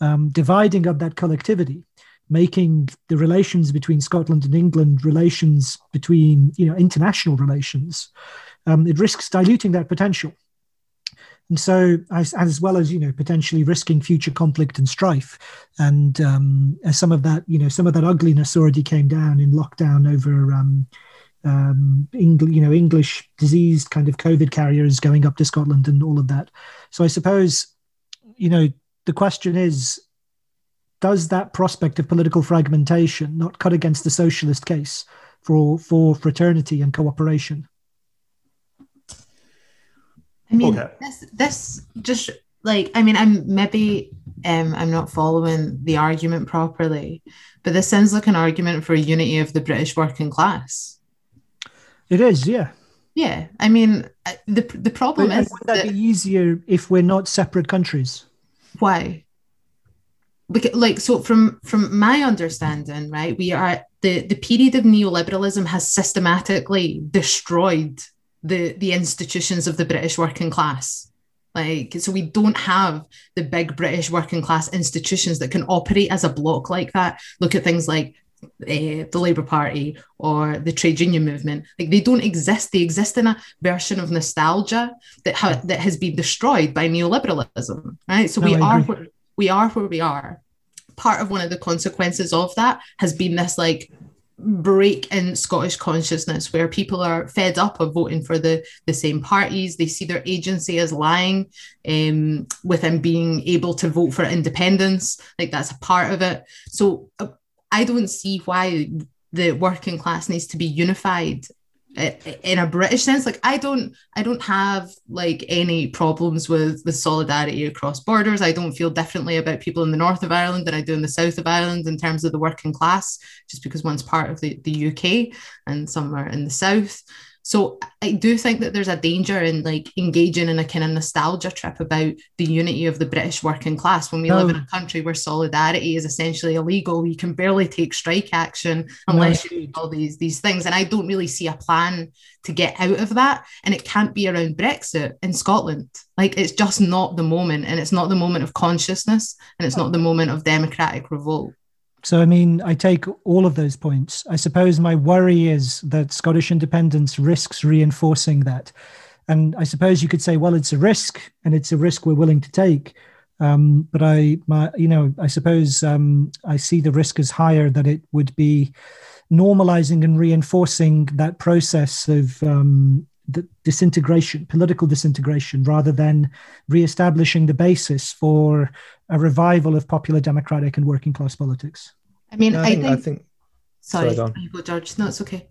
um, dividing up that collectivity making the relations between Scotland and England relations between you know international relations. Um, it risks diluting that potential. And so, as, as well as you know, potentially risking future conflict and strife, and um, some of that, you know, some of that ugliness already came down in lockdown over um, um, you know, English diseased kind of COVID carriers going up to Scotland and all of that. So I suppose, you know, the question is, does that prospect of political fragmentation not cut against the socialist case for for fraternity and cooperation? I mean, okay. this this just like I mean, I'm maybe um, I'm not following the argument properly, but this sounds like an argument for unity of the British working class. It is, yeah. Yeah, I mean, the the problem but, is would that, that be easier if we're not separate countries? Why? Because, like, so from from my understanding, right, we are the the period of neoliberalism has systematically destroyed the the institutions of the British working class. Like, so we don't have the big British working class institutions that can operate as a block like that. Look at things like uh, the Labour Party or the trade union movement. Like they don't exist. They exist in a version of nostalgia that ha- that has been destroyed by neoliberalism. Right. So no, we are where, we are where we are. Part of one of the consequences of that has been this like break in Scottish consciousness where people are fed up of voting for the, the same parties. They see their agency as lying um, with them being able to vote for independence. Like that's a part of it. So uh, I don't see why the working class needs to be unified eh, eh, in a British sense. Like I don't, I don't have like any problems with with solidarity across borders. I don't feel differently about people in the north of Ireland than I do in the south of Ireland in terms of the working class, just because one's part of the, the UK and some are in the south. So I do think that there's a danger in like engaging in a kind of nostalgia trip about the unity of the British working class when we no. live in a oh. country where solidarity is essentially illegal. You can barely take strike action unless no. you do all these these things. And I don't really see a plan to get out of that. And it can't be around Brexit in Scotland. Like it's just not the moment, and it's not the moment of consciousness, and it's not the moment of democratic revolt. So, I mean, I take all of those points. I suppose my worry is that Scottish independence risks reinforcing that. And I suppose you could say, well, it's a risk and it's a risk we're willing to take. Um, but I, my, you know, I suppose um, I see the risk as higher that it would be normalizing and reinforcing that process of um, disintegration, political disintegration, rather than re-establishing the basis for a revival of popular democratic and working class politics. I mean, I, think, I, think, Sorry, sorry go, go, George. No, it's okay.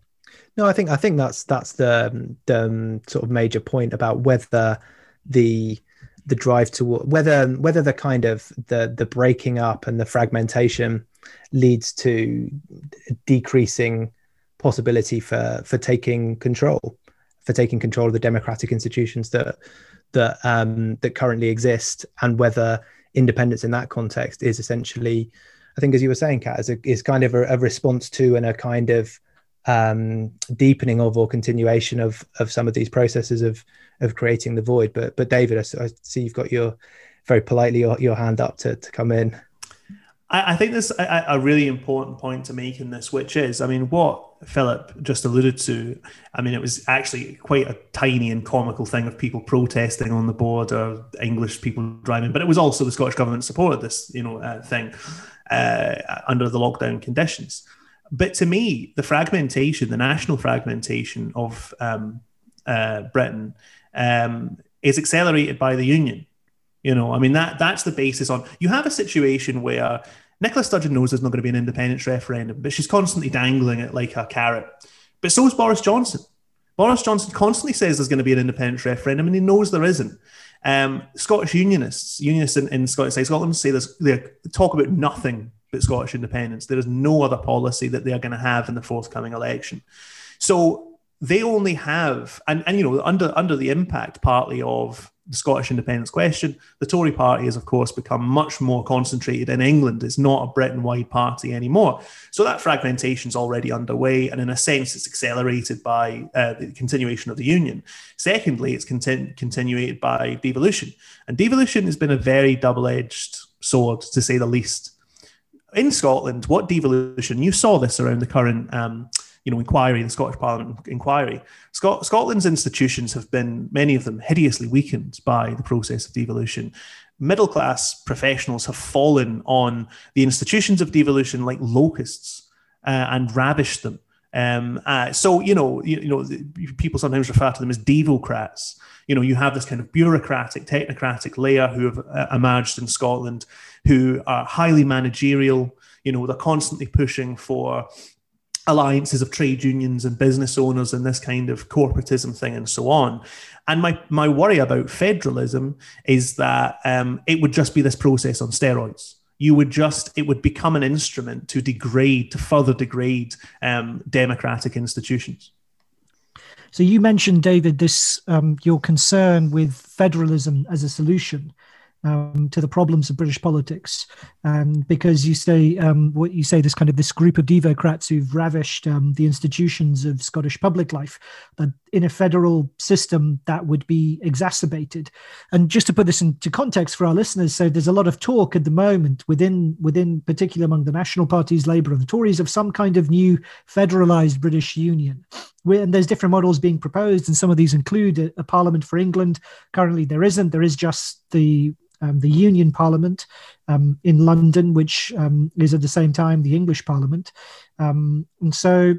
No, I think I think that's that's the, the um, sort of major point about whether the the drive to whether whether the kind of the the breaking up and the fragmentation leads to decreasing possibility for for taking control for taking control of the democratic institutions that that um, that currently exist, and whether independence in that context is essentially, I think, as you were saying, Kat, is, a, is kind of a, a response to and a kind of um, deepening of or continuation of of some of these processes of of creating the void. But but David, I, I see you've got your very politely your, your hand up to, to come in. I, I think there's a, a, really important point to make in this, which is, I mean, what Philip just alluded to. I mean, it was actually quite a tiny and comical thing of people protesting on the border, English people driving, but it was also the Scottish government supported this, you know, uh, thing uh, under the lockdown conditions. But to me, the fragmentation, the national fragmentation of um, uh, Britain, um, is accelerated by the union. You know, I mean that that's the basis on. You have a situation where Nicola Sturgeon knows there's not going to be an independence referendum, but she's constantly dangling it like a carrot. But so is Boris Johnson. Boris Johnson constantly says there's going to be an independence referendum, and he knows there isn't. Um, Scottish Unionists, Unionists in, in Scottish Scotland say there's, they talk about nothing but Scottish independence. There is no other policy that they are going to have in the forthcoming election. So they only have, and, and you know, under under the impact partly of the Scottish independence question, the Tory party has, of course, become much more concentrated in England. It's not a Britain wide party anymore. So that fragmentation is already underway. And in a sense, it's accelerated by uh, the continuation of the Union. Secondly, it's continu- continued by devolution. And devolution has been a very double edged sword, to say the least. in Scotland, what devolution, you saw this around the current um, you know, inquiry, the Scottish Parliament inquiry. Scot- Scotland's institutions have been, many of them, hideously weakened by the process of devolution. Middle class professionals have fallen on the institutions of devolution like locusts uh, and ravished them. Um, uh, so you know, you, you, know, people sometimes refer to them as devocrats. You know, you have this kind of bureaucratic, technocratic layer who have uh, emerged in Scotland, who are highly managerial. You know, they're constantly pushing for alliances of trade unions and business owners and this kind of corporatism thing and so on. And my my worry about federalism is that um, it would just be this process on steroids. You would just it would become an instrument to degrade to further degrade um, democratic institutions. So you mentioned, David, this um, your concern with federalism as a solution um, to the problems of British politics, and because you say um, what you say, this kind of this group of devocrats who've ravished um, the institutions of Scottish public life, that in a federal system that would be exacerbated. And just to put this into context for our listeners, so there's a lot of talk at the moment within within particular among the national parties, Labour and the Tories, of some kind of new federalised British Union. And there's different models being proposed, and some of these include a, a parliament for England. Currently, there isn't. There is just the um, the Union Parliament um, in London, which um, is at the same time the English Parliament. Um, and so,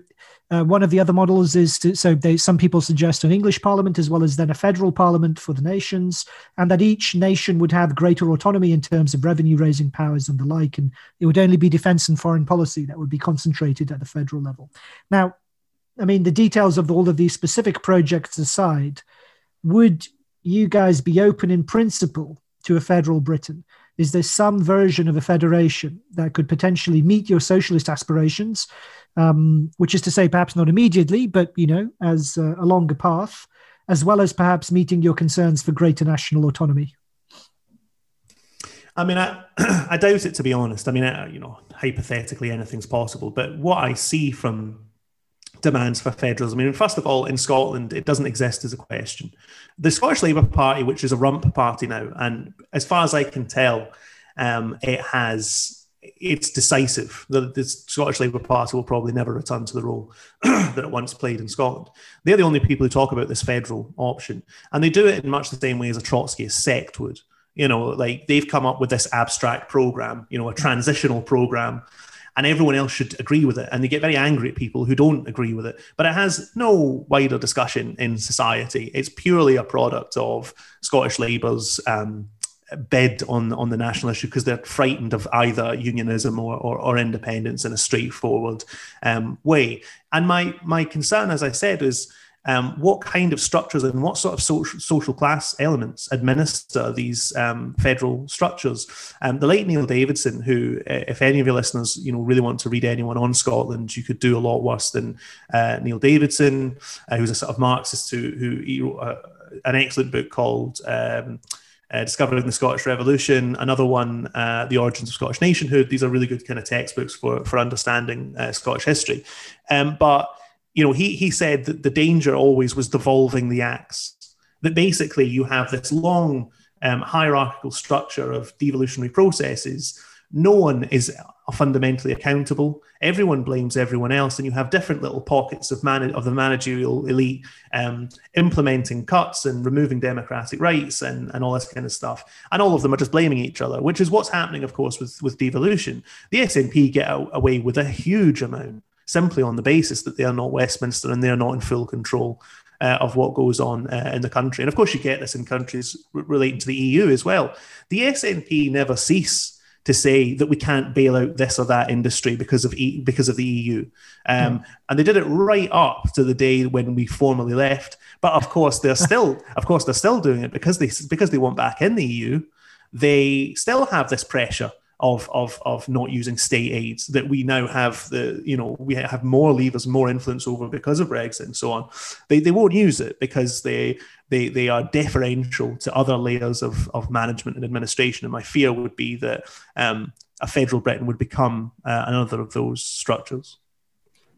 uh, one of the other models is to, so they, some people suggest an English Parliament as well as then a federal Parliament for the nations, and that each nation would have greater autonomy in terms of revenue raising powers and the like. And it would only be defense and foreign policy that would be concentrated at the federal level. Now, I mean, the details of all of these specific projects aside, would you guys be open in principle to a federal Britain? Is there some version of a federation that could potentially meet your socialist aspirations, um, which is to say, perhaps not immediately, but you know, as uh, a longer path, as well as perhaps meeting your concerns for greater national autonomy? I mean, I, I doubt it to be honest. I mean, I, you know, hypothetically, anything's possible. But what I see from demands for federalism. I mean, first of all, in Scotland, it doesn't exist as a question. The Scottish Labour Party, which is a rump party now, and as far as I can tell, um, it has it's decisive. The, the, Scottish Labour Party will probably never return to the role that it once played in Scotland. They're the only people who talk about this federal option, and they do it in much the same way as a Trotskyist sect would. You know, like they've come up with this abstract program, you know, a transitional program and everyone else should agree with it. And they get very angry at people who don't agree with it. But it has no wider discussion in society. It's purely a product of Scottish Labour's um, bed on on the national issue because they're frightened of either unionism or, or, or independence in a straightforward um, way. And my my concern, as I said, is um, what kind of structures and what sort of social, social class elements administer these um, federal structures. Um, the late Neil Davidson, who, if any of your listeners, you know, really want to read anyone on Scotland, you could do a lot worse than uh, Neil Davidson, uh, who's a sort of Marxist who, who wrote uh, an excellent book called. Um, uh, Discovering the Scottish Revolution, another one, uh, The Origins of Scottish Nationhood. These are really good kind of textbooks for for understanding uh, Scottish history. Um, but you know, he he said that the danger always was devolving the axe. That basically you have this long um, hierarchical structure of devolutionary processes. No one is fundamentally accountable. Everyone blames everyone else, and you have different little pockets of man- of the managerial elite um, implementing cuts and removing democratic rights and, and all this kind of stuff. And all of them are just blaming each other, which is what's happening, of course, with with devolution. The SNP get away with a huge amount simply on the basis that they are not Westminster and they are not in full control uh, of what goes on uh, in the country. And of course, you get this in countries relating to the EU as well. The SNP never cease to say that we can't bail out this or that industry because of e- because of the EU, um, mm. and they did it right up to the day when we formally left. But of course, they're still, of course, they're still doing it because they because they want back in the EU. They still have this pressure of of of not using state aids that we now have the you know we have more levers more influence over because of brexit and so on. They, they won't use it because they they they are deferential to other layers of of management and administration. And my fear would be that um, a federal britain would become uh, another of those structures.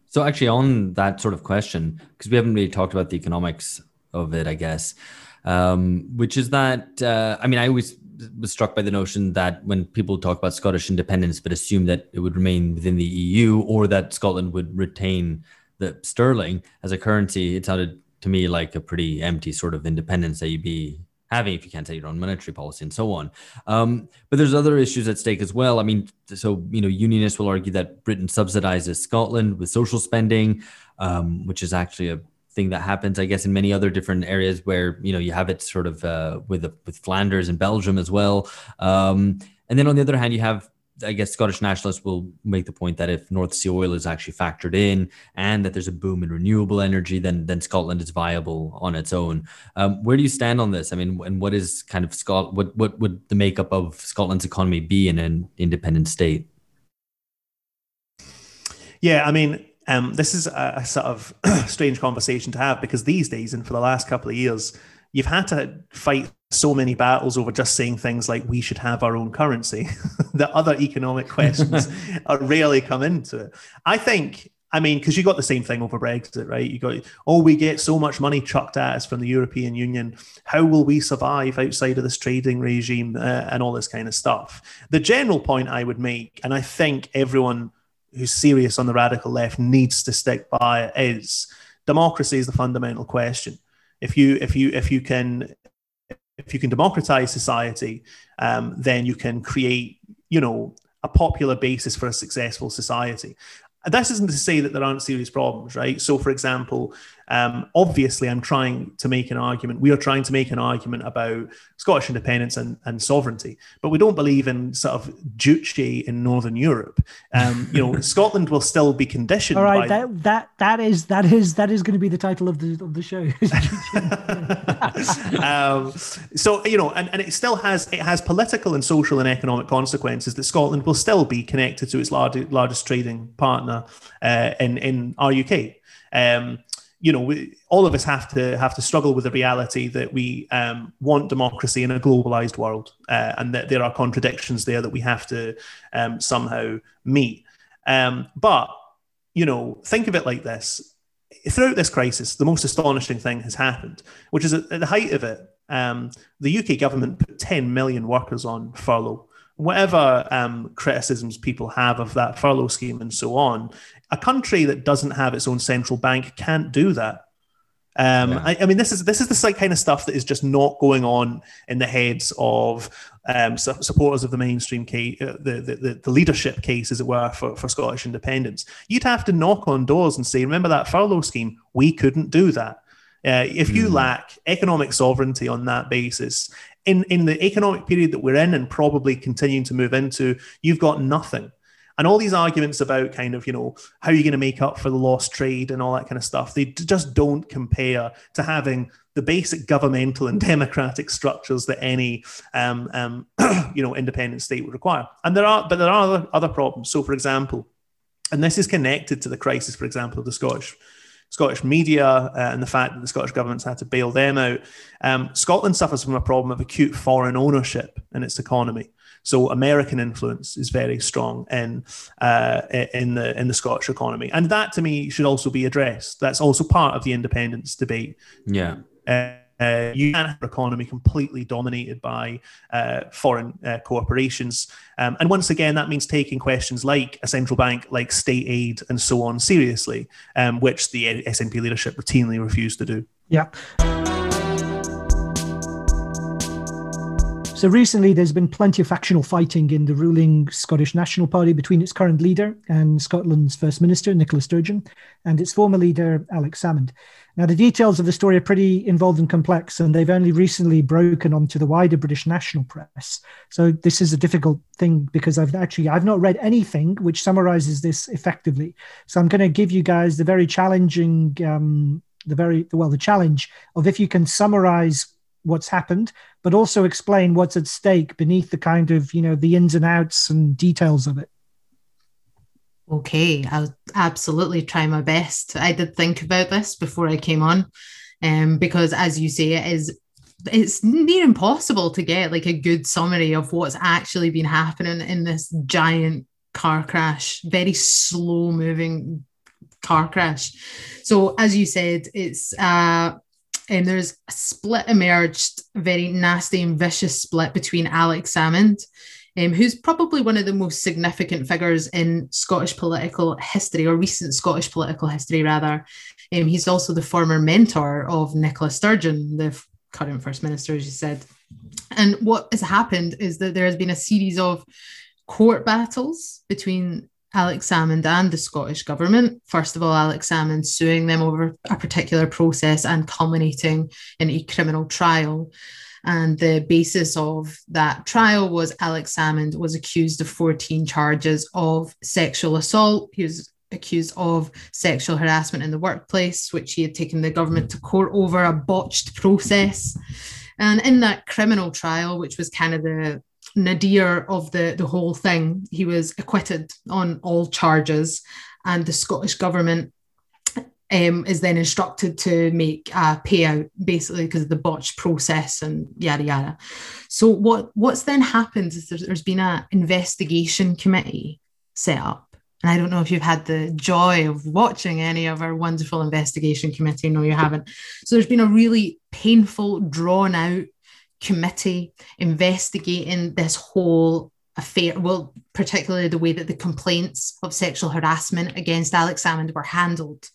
So actually on that sort of question because we haven't really talked about the economics of it i guess um, which is that uh, i mean i always was struck by the notion that when people talk about Scottish independence, but assume that it would remain within the EU or that Scotland would retain the sterling as a currency, it sounded to me like a pretty empty sort of independence that you'd be having if you can't set your own monetary policy and so on. Um, but there's other issues at stake as well. I mean, so you know, unionists will argue that Britain subsidizes Scotland with social spending, um, which is actually a thing that happens, I guess, in many other different areas where you know you have it sort of uh, with with Flanders and Belgium as well. Um, and then on the other hand, you have I guess Scottish nationalists will make the point that if North Sea oil is actually factored in and that there's a boom in renewable energy, then then Scotland is viable on its own. Um, where do you stand on this? I mean, and what is kind of Scot? What what would the makeup of Scotland's economy be in an independent state? Yeah, I mean, um, this is a, a sort of strange conversation to have because these days and for the last couple of years, you've had to fight so many battles over just saying things like we should have our own currency that other economic questions are rarely come into it. I think, I mean, because you got the same thing over Brexit, right? You got, oh, we get so much money chucked at us from the European Union. How will we survive outside of this trading regime uh, and all this kind of stuff? The general point I would make, and I think everyone who's serious on the radical left needs to stick by is democracy is the fundamental question. If you if you if you can if you can democratize society, um, then you can create, you know, a popular basis for a successful society. This isn't to say that there aren't serious problems, right? So, for example, um, obviously, I'm trying to make an argument. We are trying to make an argument about Scottish independence and, and sovereignty, but we don't believe in sort of Juche in Northern Europe. Um, you know, Scotland will still be conditioned. All right, that that that is that is that is going to be the title of the of the show. um, so you know, and, and it still has it has political and social and economic consequences that Scotland will still be connected to its largest largest trading partner uh, in in rUK. Um, you know, we, all of us have to have to struggle with the reality that we um, want democracy in a globalized world, uh, and that there are contradictions there that we have to um, somehow meet. Um, but you know, think of it like this: throughout this crisis, the most astonishing thing has happened, which is at, the height of it, um, the UK government put 10 million workers on furlough whatever um, criticisms people have of that furlough scheme and so on, a country that doesn't have its own central bank can't do that. Um, yeah. I, I, mean, this is this is the kind of stuff that is just not going on in the heads of um, su- supporters of the mainstream case, uh, the, the, the leadership case, as it were, for, for Scottish independence. You'd have to knock on doors and say, "Remember that furlough scheme? We couldn't do that." Uh, if you mm. lack economic sovereignty on that basis, in in the economic period that we're in and probably continuing to move into, you've got nothing. And all these arguments about kind of, you know, how are you going to make up for the lost trade and all that kind of stuff, they just don't compare to having the basic governmental and democratic structures that any, um, um, you know, independent state would require. And there are, but there are other, other problems. So, for example, and this is connected to the crisis, for example, of the Scottish Scottish media uh, and the fact that the Scottish government's had to bail them out. Um, Scotland suffers from a problem of acute foreign ownership in its economy. So American influence is very strong in uh, in the in the Scottish economy, and that to me should also be addressed. That's also part of the independence debate. Yeah. Uh, uh, you can have an economy completely dominated by uh, foreign uh, corporations. Um, and once again, that means taking questions like a central bank, like state aid, and so on seriously, um, which the SNP leadership routinely refused to do. Yeah. So recently, there's been plenty of factional fighting in the ruling Scottish National Party between its current leader and Scotland's First Minister, Nicola Sturgeon, and its former leader, Alex Salmond. Now, the details of the story are pretty involved and complex, and they've only recently broken onto the wider British national press. So this is a difficult thing because I've actually I've not read anything which summarizes this effectively. So I'm going to give you guys the very challenging, um, the very well, the challenge of if you can summarize what's happened, but also explain what's at stake beneath the kind of, you know, the ins and outs and details of it. Okay, I'll absolutely try my best. I did think about this before I came on, um, because as you say, it is it's near impossible to get like a good summary of what's actually been happening in this giant car crash, very slow moving car crash. So as you said, it's uh and there's a split emerged, very nasty and vicious split between Alex Salmond, um, who's probably one of the most significant figures in Scottish political history, or recent Scottish political history, rather. Um, he's also the former mentor of Nicola Sturgeon, the current First Minister, as you said. And what has happened is that there has been a series of court battles between Alex Salmond and the Scottish government. First of all, Alex Salmond suing them over a particular process and culminating in a criminal trial. And the basis of that trial was Alex Salmond was accused of 14 charges of sexual assault. He was accused of sexual harassment in the workplace, which he had taken the government to court over a botched process. And in that criminal trial, which was kind of the nadir of the, the whole thing, he was acquitted on all charges. And the Scottish government um, is then instructed to make a payout basically because of the botched process and yada yada. So what what's then happened is there's, there's been an investigation committee set up. And I don't know if you've had the joy of watching any of our wonderful investigation committee. No, you haven't. So there's been a really painful, drawn out committee investigating this whole affair, well, particularly the way that the complaints of sexual harassment against Alex Salmond were handled.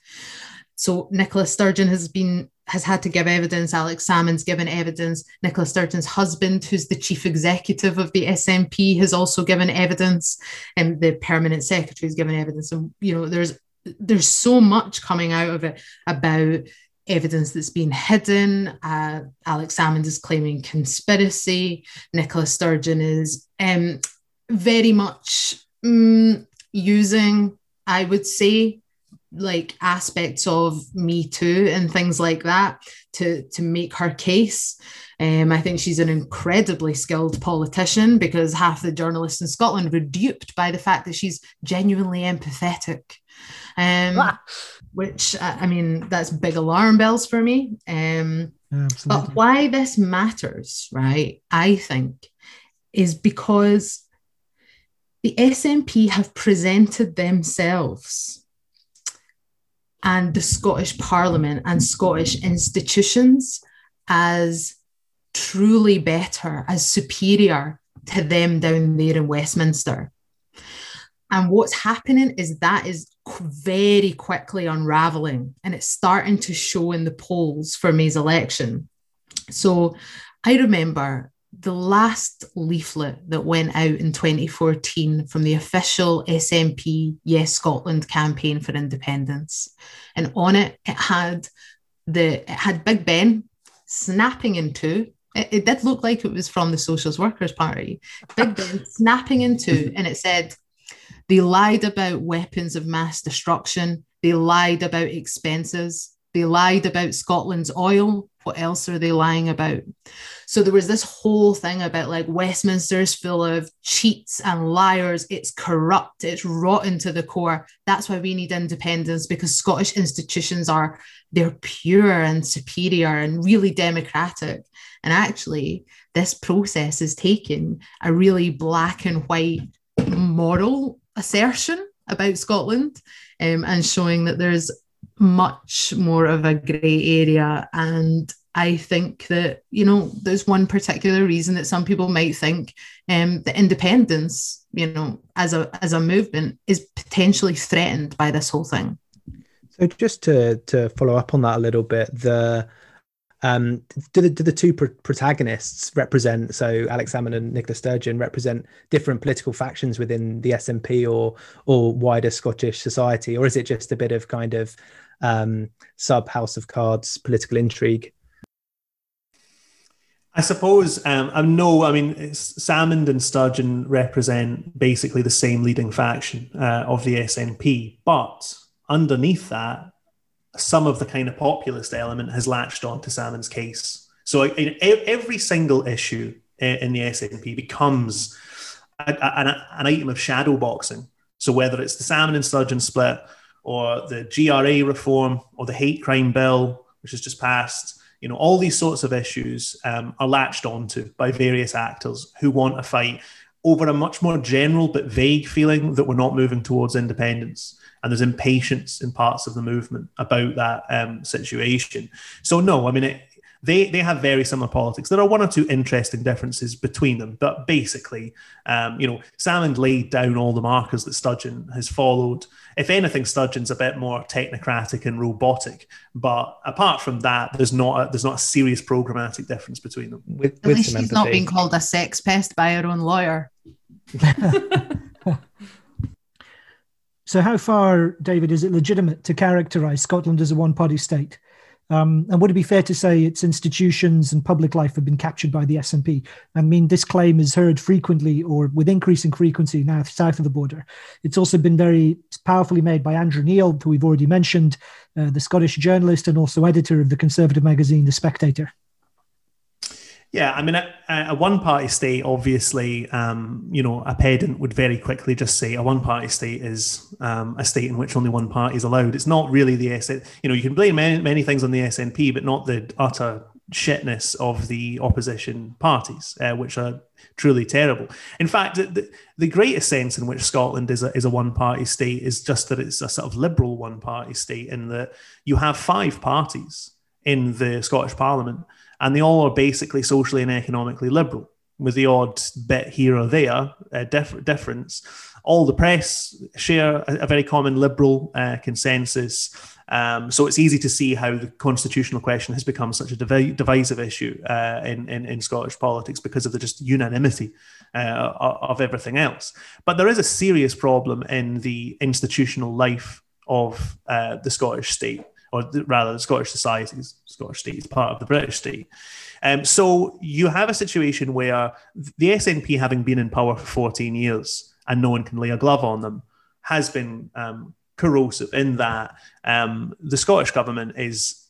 So Nicola Sturgeon has been has had to give evidence. Alex Salmond's given evidence. Nicola Sturgeon's husband, who's the chief executive of the SNP, has also given evidence, and the permanent secretary has given evidence. And you know, there's there's so much coming out of it about evidence that's been hidden. Uh, Alex Salmond is claiming conspiracy. Nicola Sturgeon is um, very much um, using, I would say, like aspects of Me Too and things like that to to make her case. Um, I think she's an incredibly skilled politician because half the journalists in Scotland were duped by the fact that she's genuinely empathetic. Um, ah which uh, I mean, that's big alarm bells for me. Um, but why this matters, right? I think is because the SNP have presented themselves and the Scottish Parliament and Scottish institutions as truly better, as superior to them down there in Westminster. And what's happening is that is very quickly unraveling and it's starting to show in the polls for May's election. So I remember the last leaflet that went out in 2014 from the official SNP Yes Scotland campaign for independence. And on it, it had the it had Big Ben snapping in two. It, it did look like it was from the Socialist Workers' Party. Big Ben snapping in two, and it said, they lied about weapons of mass destruction. They lied about expenses. They lied about Scotland's oil. What else are they lying about? So there was this whole thing about like Westminster's full of cheats and liars. It's corrupt. It's rotten to the core. That's why we need independence because Scottish institutions are they're pure and superior and really democratic. And actually, this process is taking a really black and white moral assertion about Scotland um, and showing that there's much more of a grey area. And I think that, you know, there's one particular reason that some people might think um, that independence, you know, as a as a movement is potentially threatened by this whole thing. So just to to follow up on that a little bit, the um, do the do the two pr- protagonists represent? So Alex Salmond and Nicola Sturgeon represent different political factions within the SNP or or wider Scottish society, or is it just a bit of kind of um, sub House of Cards political intrigue? I suppose um, I know. I mean, Salmond and Sturgeon represent basically the same leading faction uh, of the SNP, but underneath that, some of the kind of populist element has latched on to Salmond's case. So every single issue in the SNP becomes an, an item of shadow boxing. So whether it's the Salmond and Sturgeon split, or the GRA reform, or the hate crime bill, which has just passed, you know, all these sorts of issues um, are latched onto by various actors who want to fight over a much more general but vague feeling that we're not moving towards independence. And there's impatience in parts of the movement about that um, situation. So, no, I mean, it, they they have very similar politics. There are one or two interesting differences between them, but basically, um, you know, Salmond laid down all the markers that Sturgeon has followed. If anything, Sturgeon's a bit more technocratic and robotic, but apart from that, there's not a, there's not a serious programmatic difference between them. With, At with least some she's not being called a sex pest by her own lawyer. So, how far, David, is it legitimate to characterize Scotland as a one party state? Um, and would it be fair to say its institutions and public life have been captured by the SNP? I mean, this claim is heard frequently or with increasing frequency now south of the border. It's also been very powerfully made by Andrew Neil, who we've already mentioned, uh, the Scottish journalist and also editor of the conservative magazine, The Spectator. Yeah, I mean, a, a one-party state, obviously, um, you know, a pedant would very quickly just say a one-party state is um, a state in which only one party is allowed. It's not really the SN. You know, you can blame many, many things on the SNP, but not the utter shitness of the opposition parties, uh, which are truly terrible. In fact, the, the greatest sense in which Scotland is a, is a one-party state is just that it's a sort of liberal one-party state, in that you have five parties in the Scottish Parliament and they all are basically socially and economically liberal, with the odd bit here or there uh, dif- difference. All the press share a, a very common liberal uh, consensus. Um, so it's easy to see how the constitutional question has become such a divi- divisive issue uh, in, in, in Scottish politics because of the just unanimity uh, of everything else. But there is a serious problem in the institutional life of uh, the Scottish state or the, rather the Scottish society, Scottish state is part of the British state. Um, so you have a situation where the SNP, having been in power for 14 years and no one can lay a glove on them, has been um, corrosive in that um, the Scottish government is,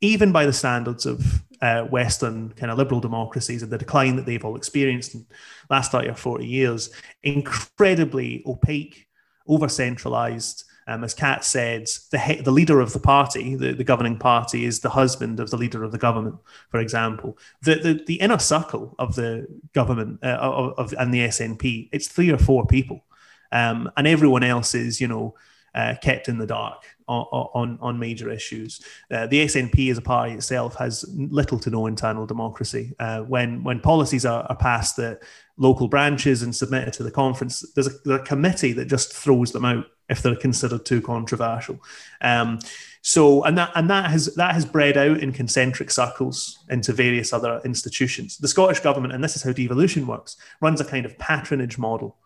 even by the standards of uh, Western kind of liberal democracies and the decline that they've all experienced in last 30 or 40 years, incredibly opaque, over centralized. Um, as Kat said, the, he- the leader of the party, the, the governing party, is the husband of the leader of the government, for example. The, the, the inner circle of the government uh, of, of, and the SNP, it's three or four people. Um, and everyone else is, you know, uh, kept in the dark on, on, major issues. Uh, the SNP as a party itself has little to no internal democracy. Uh, when, when policies are, are passed at local branches and submitted to the conference, there's a, there's a committee that just throws them out if they're considered too controversial. Um, so, and that and that has that has bred out in concentric circles into various other institutions. The Scottish government, and this is how devolution works, runs a kind of patronage model.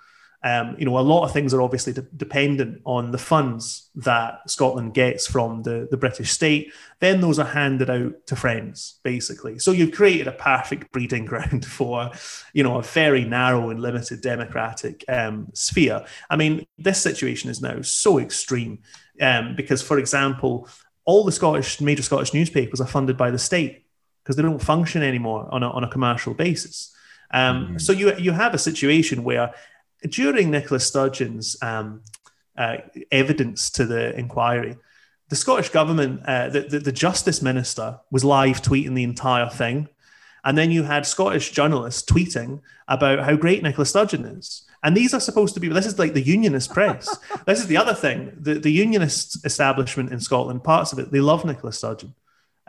Um, you know, a lot of things are obviously de- dependent on the funds that Scotland gets from the, the British state. Then those are handed out to friends, basically. So you've created a perfect breeding ground for, you know, a very narrow and limited democratic um, sphere. I mean, this situation is now so extreme um, because, for example, all the Scottish major Scottish newspapers are funded by the state because they don't function anymore on a, on a commercial basis. Um, mm-hmm. So you you have a situation where during Nicola Sturgeon's um, uh, evidence to the inquiry, the Scottish government, uh, the, the, the, Justice Minister, was live tweeting the entire thing. And then you had Scottish journalists tweeting about how great Nicola Sturgeon is. And these are supposed to be, this is like the unionist press. this is the other thing. The, the unionist establishment in Scotland, parts of it, they love Nicola Sturgeon.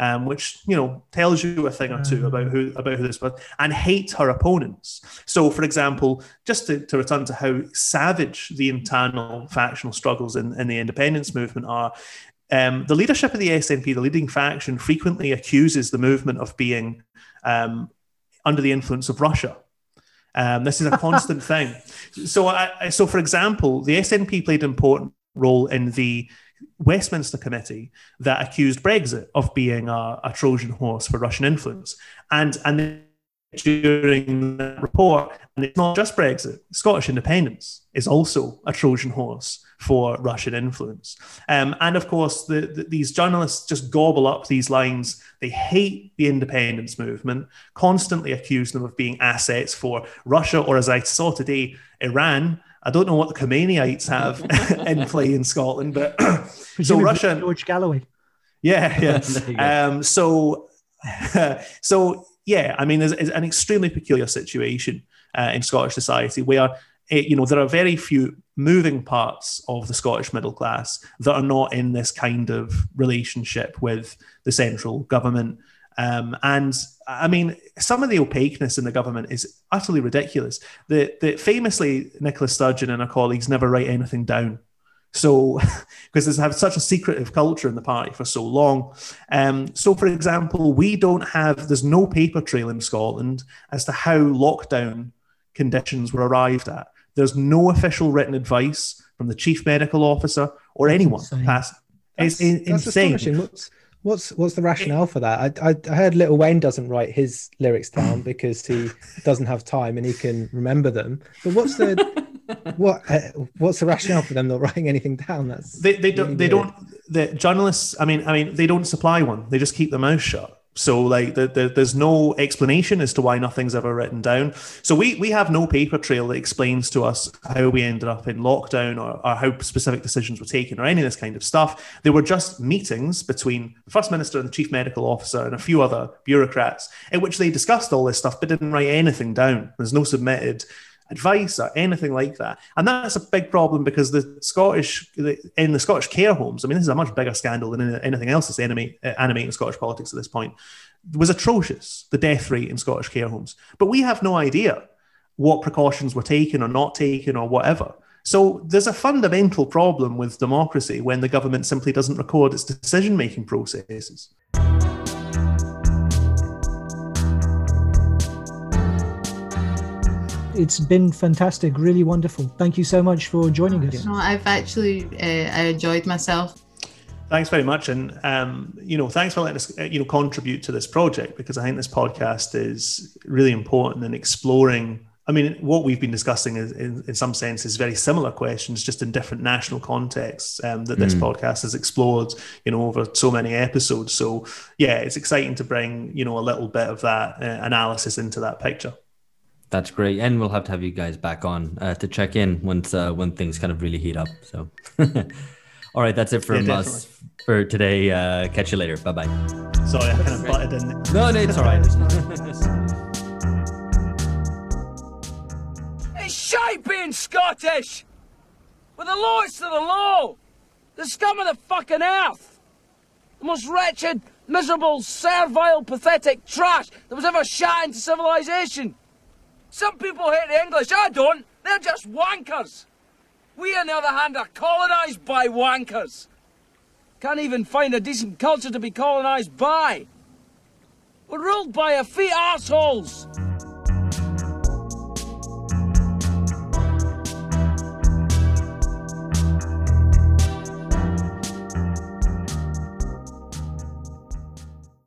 Um, which you know tells you a thing or two about who about who this was, and hate her opponents. So, for example, just to, to return to how savage the internal factional struggles in, in the independence movement are, um, the leadership of the SNP, the leading faction, frequently accuses the movement of being um, under the influence of Russia. Um, this is a constant thing. So, I, so for example, the SNP played an important role in the Westminster Committee that accused Brexit of being a, a Trojan horse for Russian influence. And, and during that report, and it's not just Brexit, Scottish independence is also a Trojan horse for Russian influence. Um, and of course, the, the, these journalists just gobble up these lines. They hate the independence movement, constantly accuse them of being assets for Russia, or as I saw today, Iran. I don't know what the Khomeinites have in play in Scotland, but so Russia, George Galloway. Yeah, yeah. um, so, so yeah, I mean, it's, it's an extremely peculiar situation. uh, in Scottish society where it, you know there are very few moving parts of the Scottish middle class that are not in this kind of relationship with the central government. Um, and I mean, some of the opaqueness in the government is utterly ridiculous. The, the famously, Nicola Sturgeon and her colleagues never write anything down. So, because they have such a secretive culture in the party for so long. Um, so, for example, we don't have, there's no paper trail in Scotland as to how lockdown conditions were arrived at. There's no official written advice from the chief medical officer or anyone past. It's that's insane. What's what's the rationale for that? I, I I heard Lil Wayne doesn't write his lyrics down because he doesn't have time and he can remember them. But what's the what uh, what's the rationale for them not writing anything down? That's They, they don't. really They weird. don't. The journalists. I mean. I mean. They don't supply one. They just keep their mouth shut. So like, the, the, there's no explanation as to why nothing's ever written down. So we we have no paper trail that explains to us how we ended up in lockdown or, or how specific decisions were taken or any of this kind of stuff. They were just meetings between the first minister and the chief medical officer and a few other bureaucrats in which they discussed all this stuff but didn't write anything down. There's no submitted advice or anything like that. And that's a big problem because the Scottish, in the Scottish care homes, I mean, this is a much bigger scandal than anything else that's animate, animating Scottish politics at this point, was atrocious, the death rate in Scottish care homes. But we have no idea what precautions were taken or not taken or whatever. So there's a fundamental problem with democracy when the government simply doesn't record its decision making processes. It's been fantastic, really wonderful. Thank you so much for joining us. No, I've actually uh, I enjoyed myself. Thanks very much, and um, you know, thanks for letting us, uh, you know, contribute to this project because I think this podcast is really important in exploring. I mean, what we've been discussing is, in, in some sense, is very similar questions, just in different national contexts um, that this Mm. podcast has explored, you know, over so many episodes. So, yeah, it's exciting to bring, you know, a little bit of that uh, analysis into that picture. That's great, and we'll have to have you guys back on uh, to check in once uh, when things kind of really heat up. So, all right, that's it from Yeah, us for today. Uh, catch you later. Bye bye. Sorry, I kind of butted in. No, no, it's all right. It's shite being Scottish! With the lowest of the low! The scum of the fucking earth! The most wretched, miserable, servile, pathetic trash that was ever shot into civilization! Some people hate the English, I don't! They're just wankers! We, on the other hand, are colonised by wankers! Can't even find a decent culture to be colonised by! We're ruled by a few assholes!